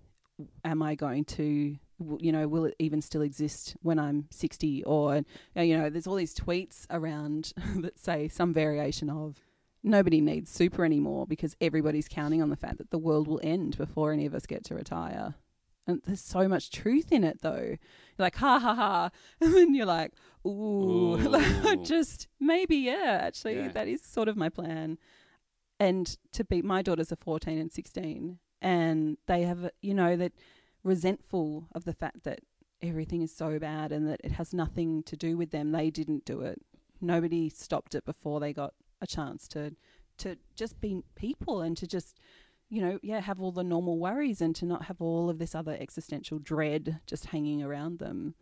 am I going to, you know, will it even still exist when I'm 60 or, uh, you know, there's all these tweets around (laughs) that say some variation of, Nobody needs super anymore because everybody's counting on the fact that the world will end before any of us get to retire. And there's so much truth in it, though. You're like, ha ha ha. (laughs) And then you're like, ooh. (laughs) like, Ooh. just maybe, yeah, actually, Yeah. that is sort of my plan. And to be, my daughters are 14 and 16, and they have, you know, that resentful of the fact that everything is so bad and that it has nothing to do with them. They didn't do it. Nobody stopped it before they got a chance to to just be people and to just you know yeah have all the normal worries and to not have all of this other existential dread just hanging around them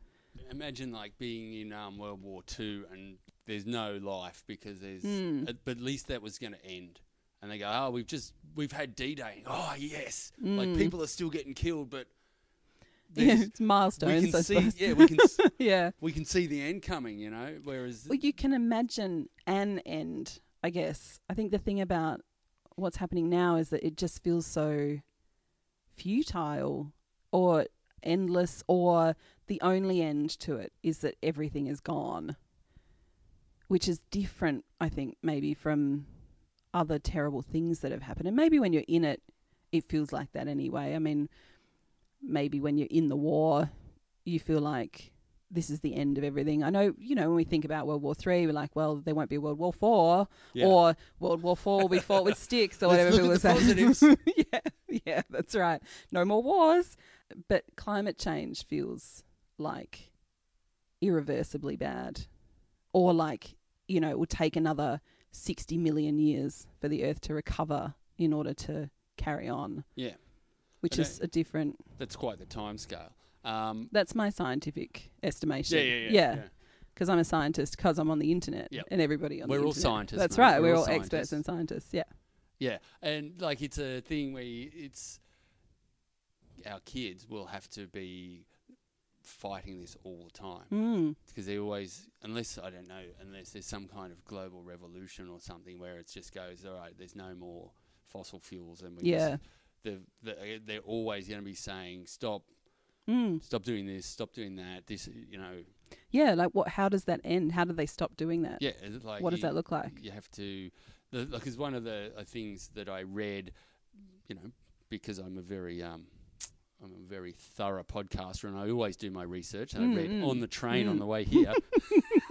Imagine like being in um, World War Two and there's no life because there's, Mm. but at least that was going to end. And they go, oh, we've just we've had D-Day. Oh yes, like Mm. people are still getting killed, but (laughs) yeah it's milestones we can I see, suppose. yeah, we can (laughs) yeah we can see the end coming. You know, whereas well you can imagine an end i guess i think the thing about what's happening now is that it just feels so futile or endless or the only end to it is that everything is gone which is different i think maybe from other terrible things that have happened. And maybe when you're in it it feels like that anyway. I mean maybe when you're in the war you feel like this is the end of everything. I know, you know, when we think about World War Three, we're like, well, there won't be World War Four, Yeah. or World War Four will be (laughs) fought with sticks, or whatever look people at were saying. yeah, yeah, that's right. No more wars, but climate change feels like irreversibly bad, or like you know, it will take another sixty million years for the Earth to recover in order to carry on, yeah, which is a different. that's quite the time scale. Um, That's my scientific estimation. yeah, yeah, yeah, because I'm a scientist because I'm on the internet Yep. and everybody on We're the all internet. scientists, That's mate. right. We're We're, all all, experts and scientists. Yeah. Yeah, and like it's a thing where you- it's our kids will have to be fighting this all the time Mm. because they always, unless I don't know, unless there's some kind of global revolution or something where it just goes, all right, there's no more fossil fuels, and we Yeah. just, they're always going to be saying, stop, Mm. stop doing this, stop doing that. This, you know, Yeah. Like, what? How does that end? How do they stop doing that? yeah, like What does you- that look like? You have to, the, like, is one of the uh, things that I read, you know, because I'm a very, um, I'm a very thorough podcaster, and I always do my research. And I read Mm, mm, on the train on mm. the way here. (laughs)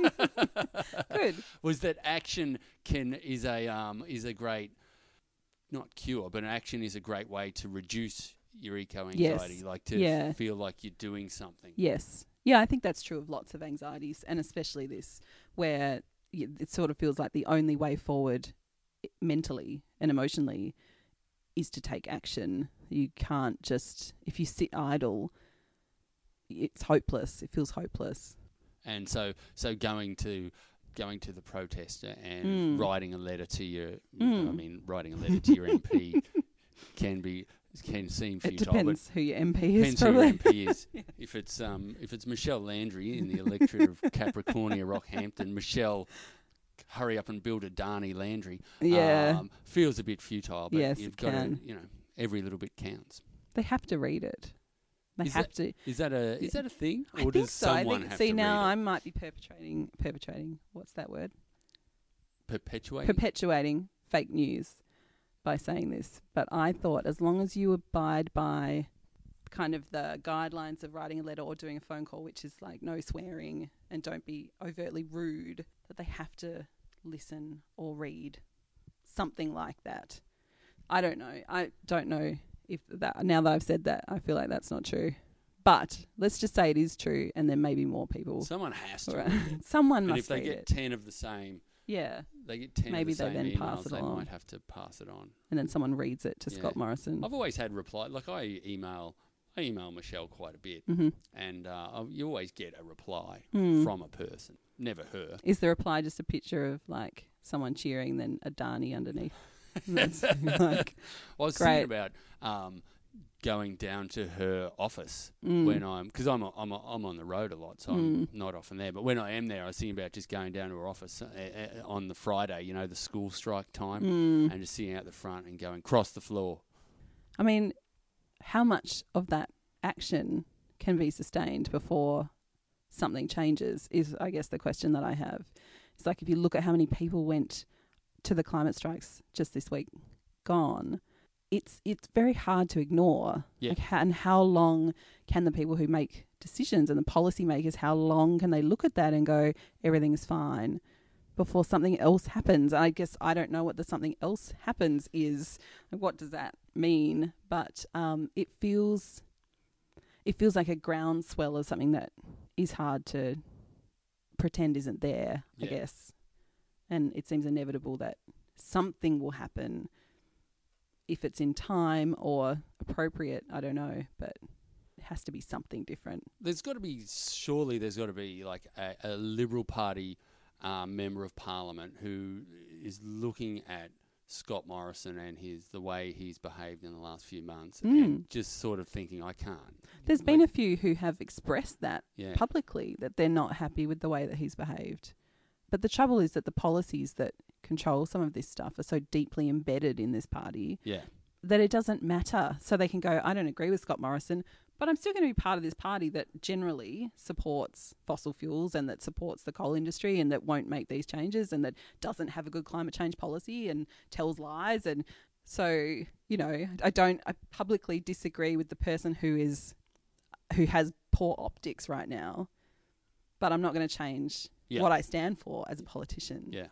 (laughs) Good. was that action can is a um, is a great not cure, but action is a great way to reduce your eco anxiety, Yes. like to Yeah. feel like you're doing something. Yes. Yeah, I think that's true of lots of anxieties, and especially this, where it sort of feels like the only way forward mentally and emotionally is to take action. You can't just, if you sit idle, it's hopeless. It feels hopeless. And so so going to going to the protest and Mm. writing a letter to your I Mm. mean writing a letter to your MP (laughs) can be can seem It futile, but depends who your MP is, depends who your. MP is. (laughs) If it's um if it's Michelle Landry in the electorate of Capricornia Rockhampton, Michelle hurry up and build a Darnay Landry. Yeah. um, feels a bit futile. But Yes, you've it got can. to, you know, every little bit counts. They have to read it. They Is have to. Is that a is that a thing, or I think does so. I think. have See to now, I might be perpetrating perpetrating. What's that word? perpetuate? Perpetuating fake news by saying this. But I thought as long as you abide by kind of the guidelines of writing a letter or doing a phone call, which is like no swearing and don't be overtly rude, that they have to listen or read something like that. I don't know. I don't know if that now that I've said that, I feel like that's not true. But let's just say it is true, and then maybe more people. Someone has to. Right. read it. (laughs) Someone And must if they get it. ten of the same, yeah, they get ten Maybe of the they same then pass emails. it They on. might have to pass it on. and then someone reads it to Yeah. Scott Morrison. I've always had reply. Like I email, I email Michelle quite a bit, hmm and uh, I- you always get a reply Mm. from a person, never her. Is the reply just a picture of like someone cheering, then a Darnie underneath? (laughs) That's like, I was Great. thinking about um, going down to her office mm, when I'm because I'm a, I'm a, I'm on the road a lot, so I'm Mm. not often there. But when I am there, I was thinking about just going down to her office uh, uh, on the Friday, you know, the school strike time, mm. and just sitting out the front and going cross the floor. I mean, how much of that action can be sustained before something changes? Is I guess the question that I have. It's like if you look at how many people went to the climate strikes just this week, gone. It's it's very hard to ignore. Yeah. Like, how, and how long can the people who make decisions and the policymakers? How long can they look at that and go everything's fine? Before something else happens, I guess I don't know what the something else happens is. Like, what does that mean? But um, it feels, it feels like a groundswell of something that is hard to pretend isn't there. I guess, and it seems inevitable that something will happen. If it's in time or appropriate, I don't know, but it has to be something different. There's got to be surely there's got to be like a, a Liberal Party um, member of Parliament who is looking at Scott Morrison and his the way he's behaved in the last few months Mm. and just sort of thinking I can't. There's been a few who have expressed that yeah. publicly that they're not happy with the way that he's behaved. But the trouble is that the policies that control some of this stuff are so deeply embedded in this party yeah. that it doesn't matter. So they can go, I don't agree with Scott Morrison, but I'm still going to be part of this party that generally supports fossil fuels and that supports the coal industry and that won't make these changes and that doesn't have a good climate change policy and tells lies. And so, you know, I don't, I publicly disagree with the person who is, who has poor optics right now, but I'm not going to change Yeah. what I stand for as a politician Yeah.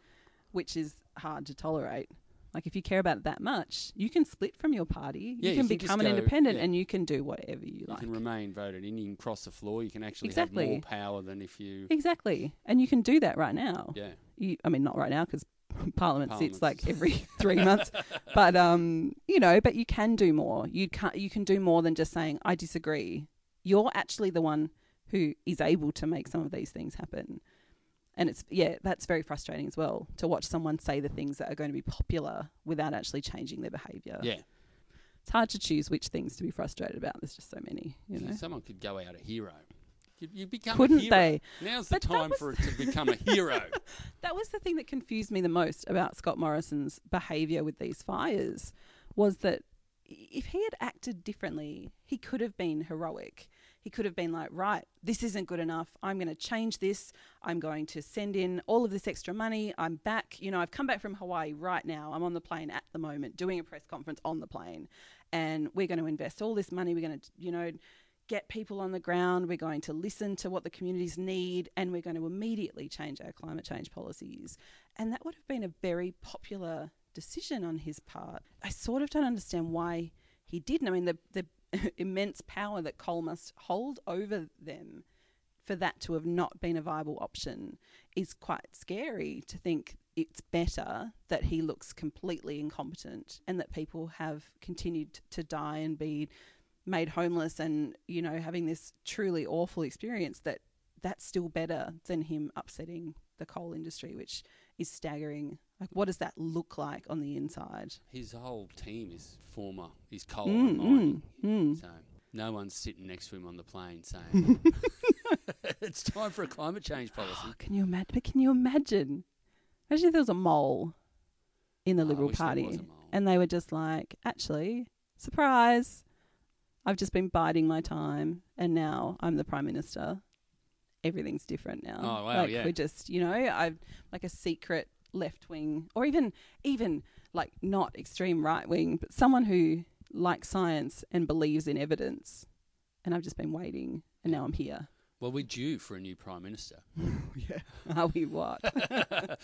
Which is hard to tolerate. Like if you care about it that much, you can split from your party. Yeah, you you can can become an go- independent yeah. and you can do whatever you You like. You can remain voted in. You can cross the floor. You can actually Exactly. have more power than if you. exactly. And you can do that right now. Yeah. You, I mean, not right now because (laughs) Parliament sits like every (laughs) three months. (laughs) But um, you know, but you can do more. You can you can do more than just saying I disagree. You're actually the one who is able to make some of these things happen. And it's yeah, that's very frustrating as well to watch someone say the things that are going to be popular without actually changing their behaviour. Yeah. It's hard to choose which things to be frustrated about. There's just so many, you know. Someone could go out a hero. You, become Couldn't hero. they? Now's the But time for (laughs) it to become a hero. (laughs) That was the thing that confused me the most about Scott Morrison's behaviour with these fires was that if he had acted differently, he could have been heroic. He could have been like, right, this isn't good enough. I'm going to change this. I'm going to send in all of this extra money. I'm back. You know, I've come back from Hawaii right now. I'm on the plane at the moment doing a press conference on the plane. And we're going to invest all this money. We're going to, you know, get people on the ground. We're going to listen to what the communities need, and we're going to immediately change our climate change policies. And that would have been a very popular decision on his part. I sort of don't understand why he didn't. I mean, the the (laughs) immense power that coal must hold over them for that to have not been a viable option is quite scary to think it's better that he looks completely incompetent and that people have continued to die and be made homeless and you know having this truly awful experience that that's still better than him upsetting the coal industry which is staggering like what does that look like on the inside His whole team is former, is coal Mm, and mining. mm, mm. So no one's sitting next to him on the plane saying, (laughs) (laughs) it's time for a climate change policy. can you imagine but can you imagine Imagine if there was a mole in the Oh, Liberal wish there was Party, and they were just like, actually, surprise, I've just been biding my time, and now I'm the prime minister. Everything's different now. Oh, wow, Like yeah. we're just, you know, I've like a secret left wing, or even even like not extreme right wing, but someone who likes science and believes in evidence. And I've just been waiting, and now I'm here. Well, we're due for a new prime minister. (laughs) yeah. Are we what?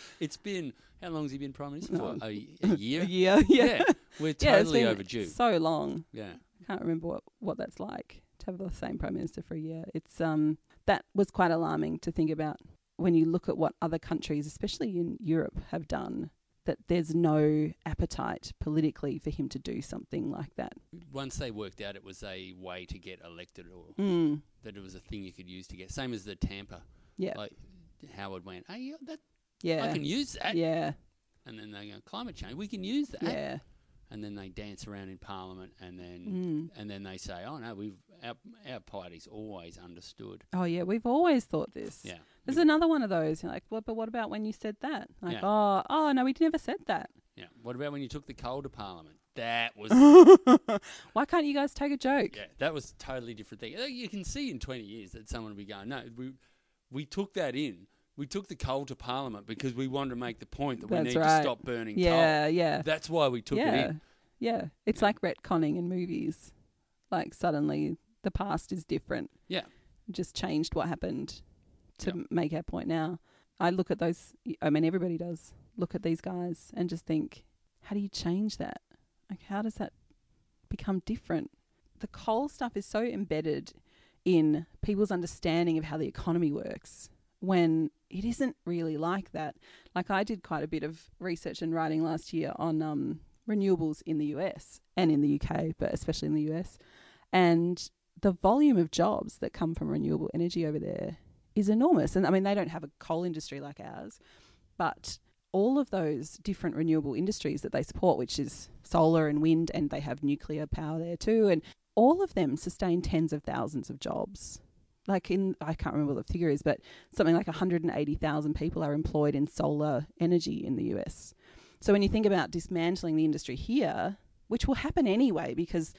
(laughs) it's been how long has he been prime minister for? Oh. A, a (laughs) year. A year? Yeah. we're Yeah, it's totally been overdue. So long. Yeah. I can't remember what, what that's like to have the same prime minister for a year. It's um that was quite alarming to think about when you look at what other countries, especially in Europe, have done. That there's no appetite politically for him to do something like that. Once they worked out it was a way to get elected, or Mm. that it was a thing you could use to get. Same as the Tampa. Yeah, Like Howard went, hey, that yeah, I can use that. yeah, And then they go, climate change, we can use that. yeah. And then they dance around in Parliament, and then Mm. and then they say, oh no, we've our our party's always understood. Oh yeah, we've always thought this. Yeah. There's another one of those. You're like, well, but what about when you said that? Like, Yeah. oh, oh no, we never said that. Yeah. What about when you took the coal to Parliament? That was (laughs) Why can't you guys take a joke? Yeah, that was a totally different thing. Uh, You can see in 20 years that someone will be going, no, we, we took that in. We took the coal to Parliament because we wanted to make the point that we That's need to stop burning coal. Yeah, yeah. coal. That's why we took yeah, it in. Yeah. It's like retconning in movies. Like suddenly the past is different. Yeah. Just changed what happened to m- make our point now. I look at those, I mean, everybody does look at these guys and just think, how do you change that? Like, how does that become different? The coal stuff is so embedded in people's understanding of how the economy works when it isn't really like that. Like I did quite a bit of research and writing last year on um, renewables in the US and in the UK, but especially in the US. And the volume of jobs that come from renewable energy over there is enormous. And I mean, they don't have a coal industry like ours, but all of those different renewable industries that they support, which is solar and wind, and they have nuclear power there too, and all of them sustain tens of thousands of jobs. Like in, I can't remember what the figure is, but something like 180,000 people are employed in solar energy in the US. So when you think about dismantling the industry here, which will happen anyway because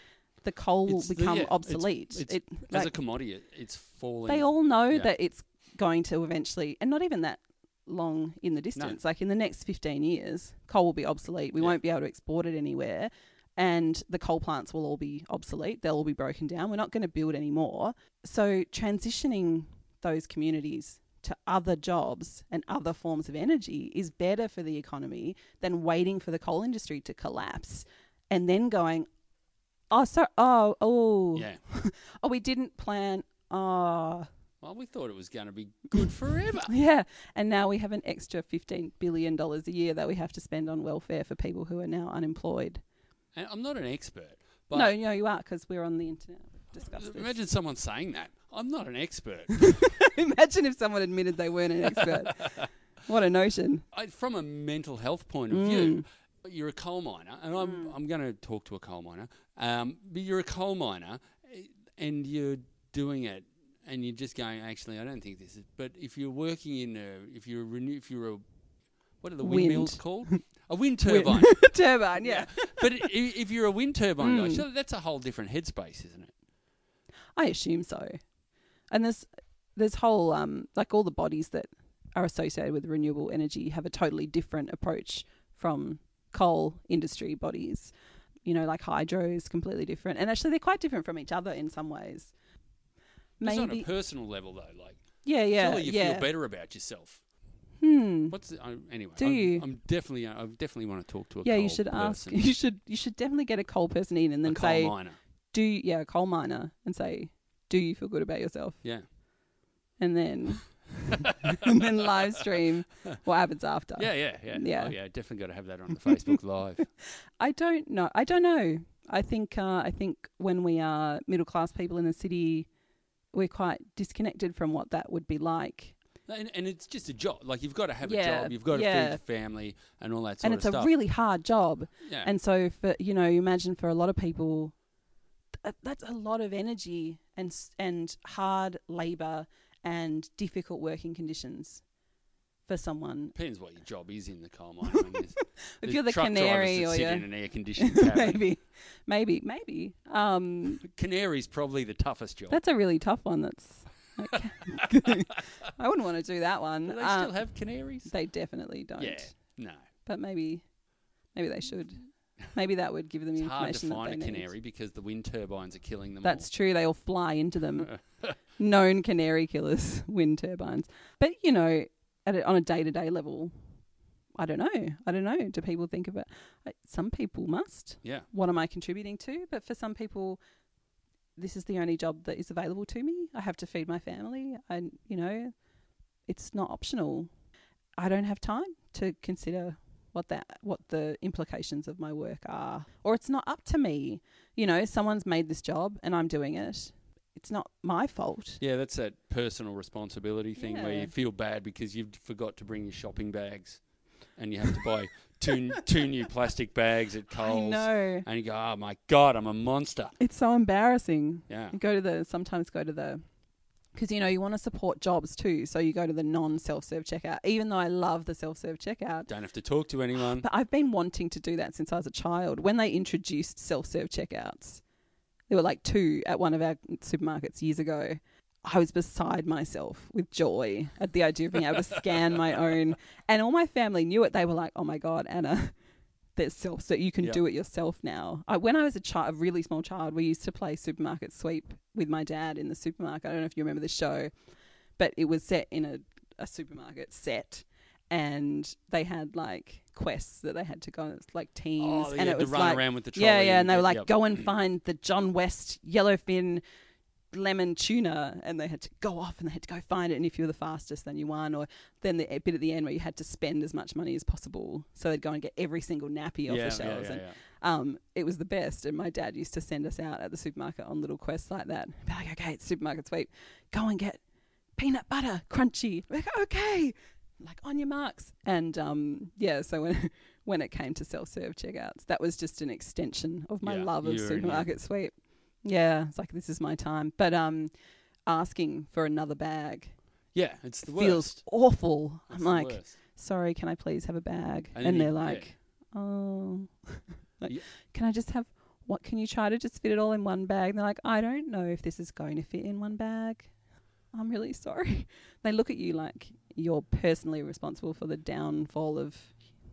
the coal will It's the- become yeah, obsolete. it's- it, As a commodity, it, it's falling. they all know Yeah. that it's going to eventually, and not even that long in the distance. Like in the next 15 years, coal will be obsolete. We Yeah. won't be able to export it anywhere. And the coal plants will all be obsolete. They'll all be broken down. We're not going to build anymore. So, transitioning those communities to other jobs and other forms of energy is better for the economy than waiting for the coal industry to collapse and then going, oh, so, oh, oh, yeah. (laughs) oh, we didn't plan. Oh, Well, we thought it was going to be good forever. (laughs) yeah. And now we have an extra $15 billion a year that we have to spend on welfare for people who are now unemployed. and I'm not an expert, but no, no, you are because we're on the internet. We've discussed this. imagine someone saying that. I'm not an expert. (laughs) Imagine if someone admitted they weren't an expert. what a notion. I, from a mental health point of Mm. view, you're a coal miner, and I'm I'm going to talk to a coal miner. Um, but you're a coal miner, eh, and you're doing it, and you're just going. Actually, I don't think this is. But if you're working in a, if you're a renew, if you're a, what are the Wind. windmills called? (laughs) A wind turbine. (laughs) Turbine, yeah. but i- if you're a wind turbine guy, Mm. so that's a whole different headspace, isn't it? I assume so. And there's there's whole um like all the bodies that are associated with renewable energy have a totally different approach from coal industry bodies. You know, like hydro is completely different, and actually they're quite different from each other in some ways. It's on a personal level though. Like, yeah, yeah, surely you yeah. feel better about yourself. Hmm. What's the, I, anyway? Do I'm, you? I'm definitely. I definitely want to talk to a Yeah, you should ask. (laughs) You should you should definitely get a coal person in and a then coal say, miner. "Do you, yeah, a coal miner?" and say, "Do you feel good about yourself?" Yeah. And then (laughs) and then live stream what happens after. Yeah, yeah, yeah. Yeah. Oh, yeah, definitely got to have that on the Facebook Live. (laughs) I don't know. I don't know. I think uh, I think when we are middle class people in the city, we're quite disconnected from what that would be like. And, and it's just a job. Like, you've got to have a job. You've got to yeah. feed your family and all that sort of and of it's stuff. a really hard job. yeah. And so for you know, imagine for a lot of people, th- that's a lot of energy and and hard labor and difficult working conditions for someone. Depends what your job is in the coal mine. I mean, there's- If there's you're the canary or sit you're in an air-conditioned (laughs) cabin. maybe, maybe, maybe. Um, (laughs) Canary's probably the toughest job. that's a really tough one. That's. Okay. (laughs) I wouldn't want to do that one. Do they Um, still have canaries? They definitely don't. Yeah, no. But maybe, maybe they should. Maybe that would give them It's hard to information that find they a need. canary because the wind turbines are killing them That's true. They all fly into them. Known canary killers, (laughs) wind turbines. But you know, at a, on a day to day level, I don't know. I don't know. Do people think of it? Some people must. Yeah. What am I contributing to? But for some people, this is the only job that is available to me. I have to feed my family. And you know, it's not optional. I don't have time to consider what that what the implications of my work are or it's not up to me you know someone's made this job and i'm doing it it's not my fault Yeah, that's that personal responsibility thing where you feel bad because you've forgot to bring your shopping bags and you have to buy two (laughs) two new plastic bags at i Coles. know And you go, oh my God, I'm a monster. it's so embarrassing Yeah. you go to the sometimes go to the because you know you want to support jobs too so you go to the non self-serve checkout even though i love the self-serve checkout Don't have to talk to anyone. But I've been wanting to do that since I was a child. When they introduced self serve checkouts, there were like two at one of our supermarkets years ago. I was beside myself with joy at the idea of being able to scan my (laughs) own. And all my family knew it. They were like, oh my God, Anna, there's self, so you can Yeah. do it yourself now. I, when I was a child, a really small child, we used to play supermarket sweep with my dad in the supermarket. I don't know if you remember the show, but it was set in a, a supermarket set and they had like quests that they had to go on. It was like teams, Oh, and it was run like around with the trolley. yeah, yeah, and they were like, yep. go and find the John West yellowfin lemon tuna, and they had to go off and they had to go find it. And if you were the fastest, then you won. Or then the bit at the end where you had to spend as much money as possible, so they'd go and get every single nappy off yeah, the shelves. Yeah, and yeah, um, it was the best. And my dad used to send us out at the supermarket on little quests like that. Be like, okay, it's supermarket sweep. Go and get peanut butter crunchy. Like, okay. Like on your marks. And um, yeah, so when (laughs) when it came to self serve checkouts, that was just an extension of my Yeah, love of you supermarket sweep. Yeah, it's like this is my time. But um, asking for another bag yeah. It's the feels worst. awful. It's I'm like, worst. sorry, can I please have a bag? And And, they're yeah. like, oh, (laughs) like, Yeah. can I just have, what can you try to just fit it all in one bag? And they're like, I don't know if this is going to fit in one bag. I'm really sorry. (laughs) They look at you like you're personally responsible for the downfall of,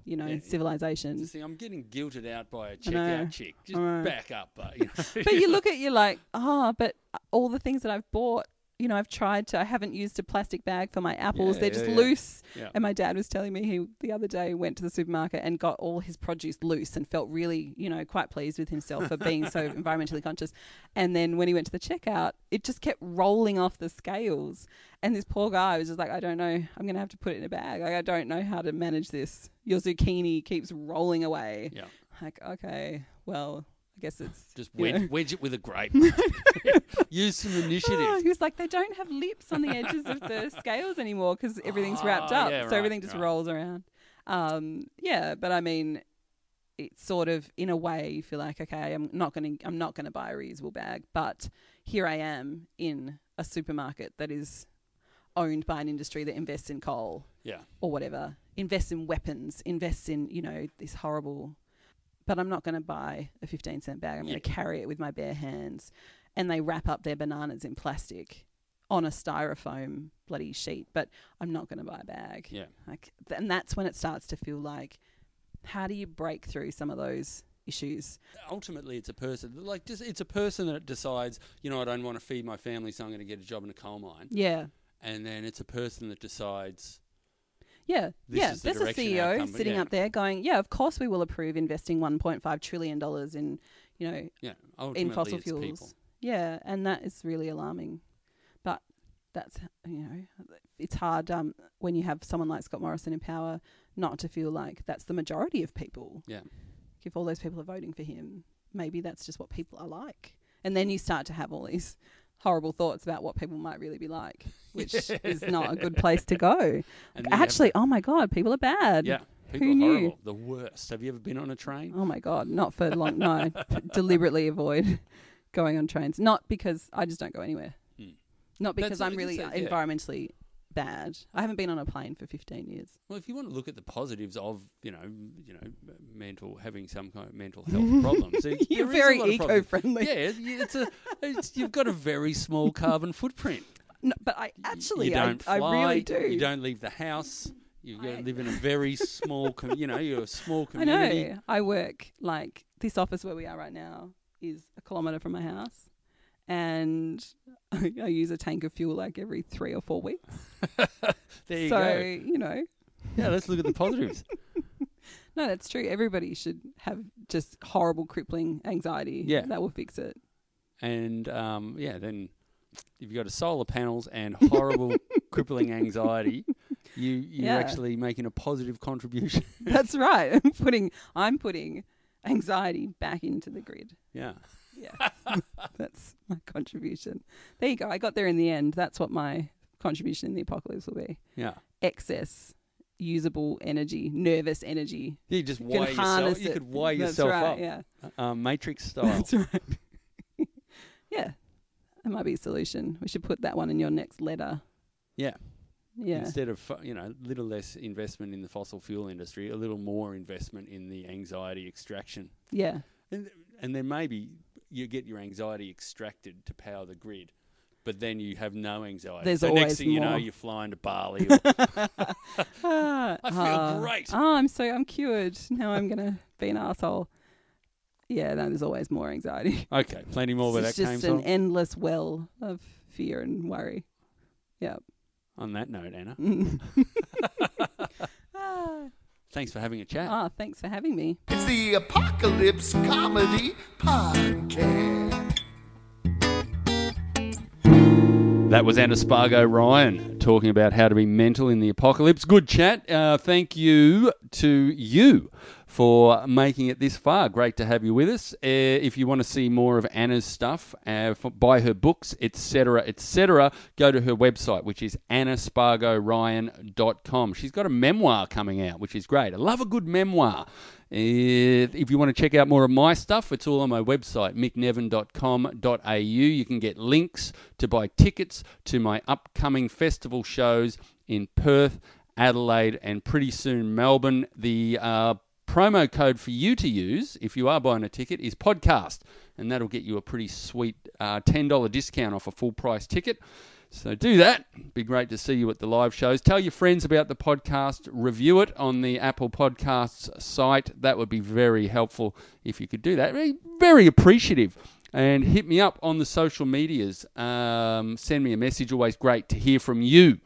you know, Yeah, civilization. Think, I'm getting guilted out by a checkout chick. Just back up, but you know. but you look at you like, ah, but all the things that I've bought, you know, I've tried to, I haven't used a plastic bag for my apples. Yeah, They're yeah, just yeah. loose. And my dad was telling me he the other day went to the supermarket and got all his produce loose and felt really, you know, quite pleased with himself for being so (laughs) environmentally conscious. And then when he went to the checkout, it just kept rolling off the scales. And this poor guy was just like, I don't know, I'm going to have to put it in a bag. Like, I don't know how to manage this. Your zucchini keeps rolling away. Yeah. Like, okay, well, I guess it's Just know. wedge, wedge it with a grape. (laughs) Use some Oh, initiative. he was like, they don't have lips on the edges of the (laughs) scales anymore because everything's wrapped Oh, up, yeah, so right, everything just right. rolls around. Um, yeah, but I mean, it's sort of in a way you feel like, okay, I'm not going to, I'm not going to buy a reusable bag, but here I am in a supermarket that is owned by an industry that invests in coal Yeah. or whatever, invests in weapons, invests in, you know, this horrible. But I'm not going to buy a 15 cent bag. I'm Yeah. going to carry it with my bare hands. And they wrap up their bananas in plastic on a styrofoam bloody sheet. But I'm not going to buy a bag. Yeah. Like, th- and that's when it starts to feel like, how do you break through some of those issues? Ultimately, it's a person. Like, just it's a person that decides. You know, I don't want to feed my family, so I'm going to get a job in a coal mine. Yeah. And then it's a person that decides. Yeah, This yeah. is the There's a CEO sitting yeah. up there going, "Yeah, of course we will approve investing 1.5 trillion dollars in, you know, Yeah. In fossil fuels. people. Yeah, and that is really alarming. But that's you know, it's hard um, when you have someone like Scott Morrison in power not to feel like that's the majority of people. Yeah. If all those people are voting for him, maybe that's just what people are like, and then you start to have all these horrible thoughts about what people might really be like, which (laughs) is not a good place to go. (laughs) Actually, oh my god, people are bad. yeah. People who are knew? horrible. The worst. Have you ever been on a train? Oh my god, not for long. No, (laughs) deliberately avoid going on trains. Not because I just don't go anywhere. Hmm. Not because That's- I'm really a- yeah. environmentally bad. I haven't been on a plane for 15 years. Well, if you want to look at the positives of you know you know mental having some kind of mental health (laughs) problems, there- You're there very problems. eco-friendly. Yeah, it's a it's, you've got a very small carbon footprint. (laughs) No, but I actually, I, fly, I really do. You don't leave the house. You I- live in a (laughs) very small, com- you know, you're a small community. I know. I work like this office where we are right now is a kilometre from my house, and (laughs) I use a tank of fuel like every three or four weeks. (laughs) There you so go. you know, Yeah, let's look at the positives. (laughs) no, that's true. Everybody should have just horrible, crippling anxiety. Yeah. that will fix it. and um, yeah, then if you've got a solar panels and horrible crippling anxiety, you you're Yeah. actually making a positive contribution. That's right. I'm putting I'm putting anxiety back into the grid. yeah. Yeah. (laughs) That's my contribution. There you go. I got there in the end. That's what my contribution in the apocalypse will be. Yeah. Excess usable energy, nervous energy. You just You wire yourself. You it. could wire That's yourself right, up. Yeah. Um, Matrix (laughs) style. That's right. (laughs) yeah. That might be a solution. We should put that one in your next letter. yeah. Yeah. Instead of you know, a little less investment in the fossil fuel industry, a little more investment in the anxiety extraction. yeah. And, and then maybe you get your anxiety extracted to power the grid, but then you have no anxiety. There's so always next thing you know, you're flying to Bali. (laughs) Or, (laughs) I feel ah. great. Oh, I'm so I'm cured. Now I'm gonna be an asshole. Yeah, no, there's always more anxiety. (laughs) okay, plenty more where it's that came It's just an endless well of fear and worry. Yeah. On that note, Anna, ah, thanks for having a chat. ah, thanks for having me. It's the Apocalypse Comedy Podcast. That was Anna Spargo Ryan talking about how to be mental in the apocalypse. Good chat. Uh, thank you to you for making it this far. Great to have you with us. Uh, if you want to see more of Anna's stuff, uh, for, buy her books, etc., etc., go to her website, which is annaspargoryan.com. She's got a memoir coming out, which is great. I love a good memoir. If if you want to check out more of my stuff, it's all on my website, mickneven.com.au. You can get links to buy tickets to my upcoming festival shows in Perth, Adelaide, and pretty soon Melbourne. The uh, promo code for you to use if you are buying a ticket is podcast, and that'll get you a pretty sweet uh, $10 discount off a full price ticket. So do that. Be great to see you at the live shows. Tell your friends about the podcast. Review it on the Apple Podcasts site. That would be very helpful if you could do that. Very, very appreciative. And hit me up on the social medias. Um, send me a message. Always great to hear from you.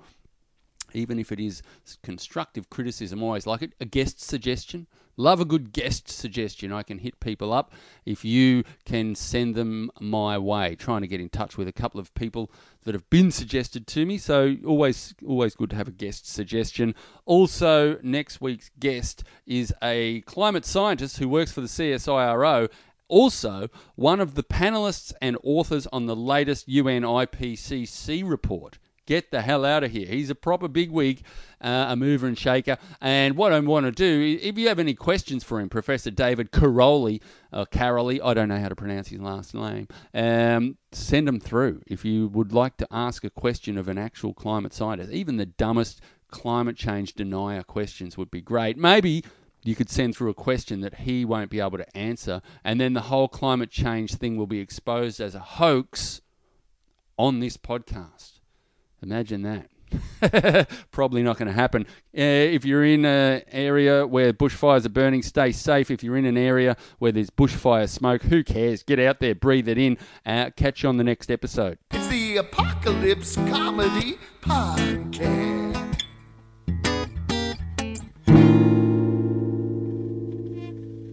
Even if it is constructive criticism, always like it. A guest suggestion. Love a good guest suggestion. I can hit people up if you can send them my way. Trying to get in touch with a couple of people that have been suggested to me. So always, always good to have a guest suggestion. Also, next week's guest is a climate scientist who works for the CSIRO. Also, one of the panelists and authors on the latest UN IPCC report. Get the hell out of here. He's a proper bigwig, uh, a mover and shaker. And what I want to do, if you have any questions for him, Professor David Karoly, or Karoly, I don't know how to pronounce his last name, um, send them through. If you would like to ask a question of an actual climate scientist, even the dumbest climate change denier questions would be great. Maybe you could send through a question that he won't be able to answer, and then the whole climate change thing will be exposed as a hoax on this podcast. Imagine that. (laughs) Probably not going to happen. Uh, if you're in an area where bushfires are burning, stay safe. If you're in an area where there's bushfire smoke, who cares? Get out there, breathe it in. Uh, catch you on the next episode. It's the Apocalypse Comedy Podcast.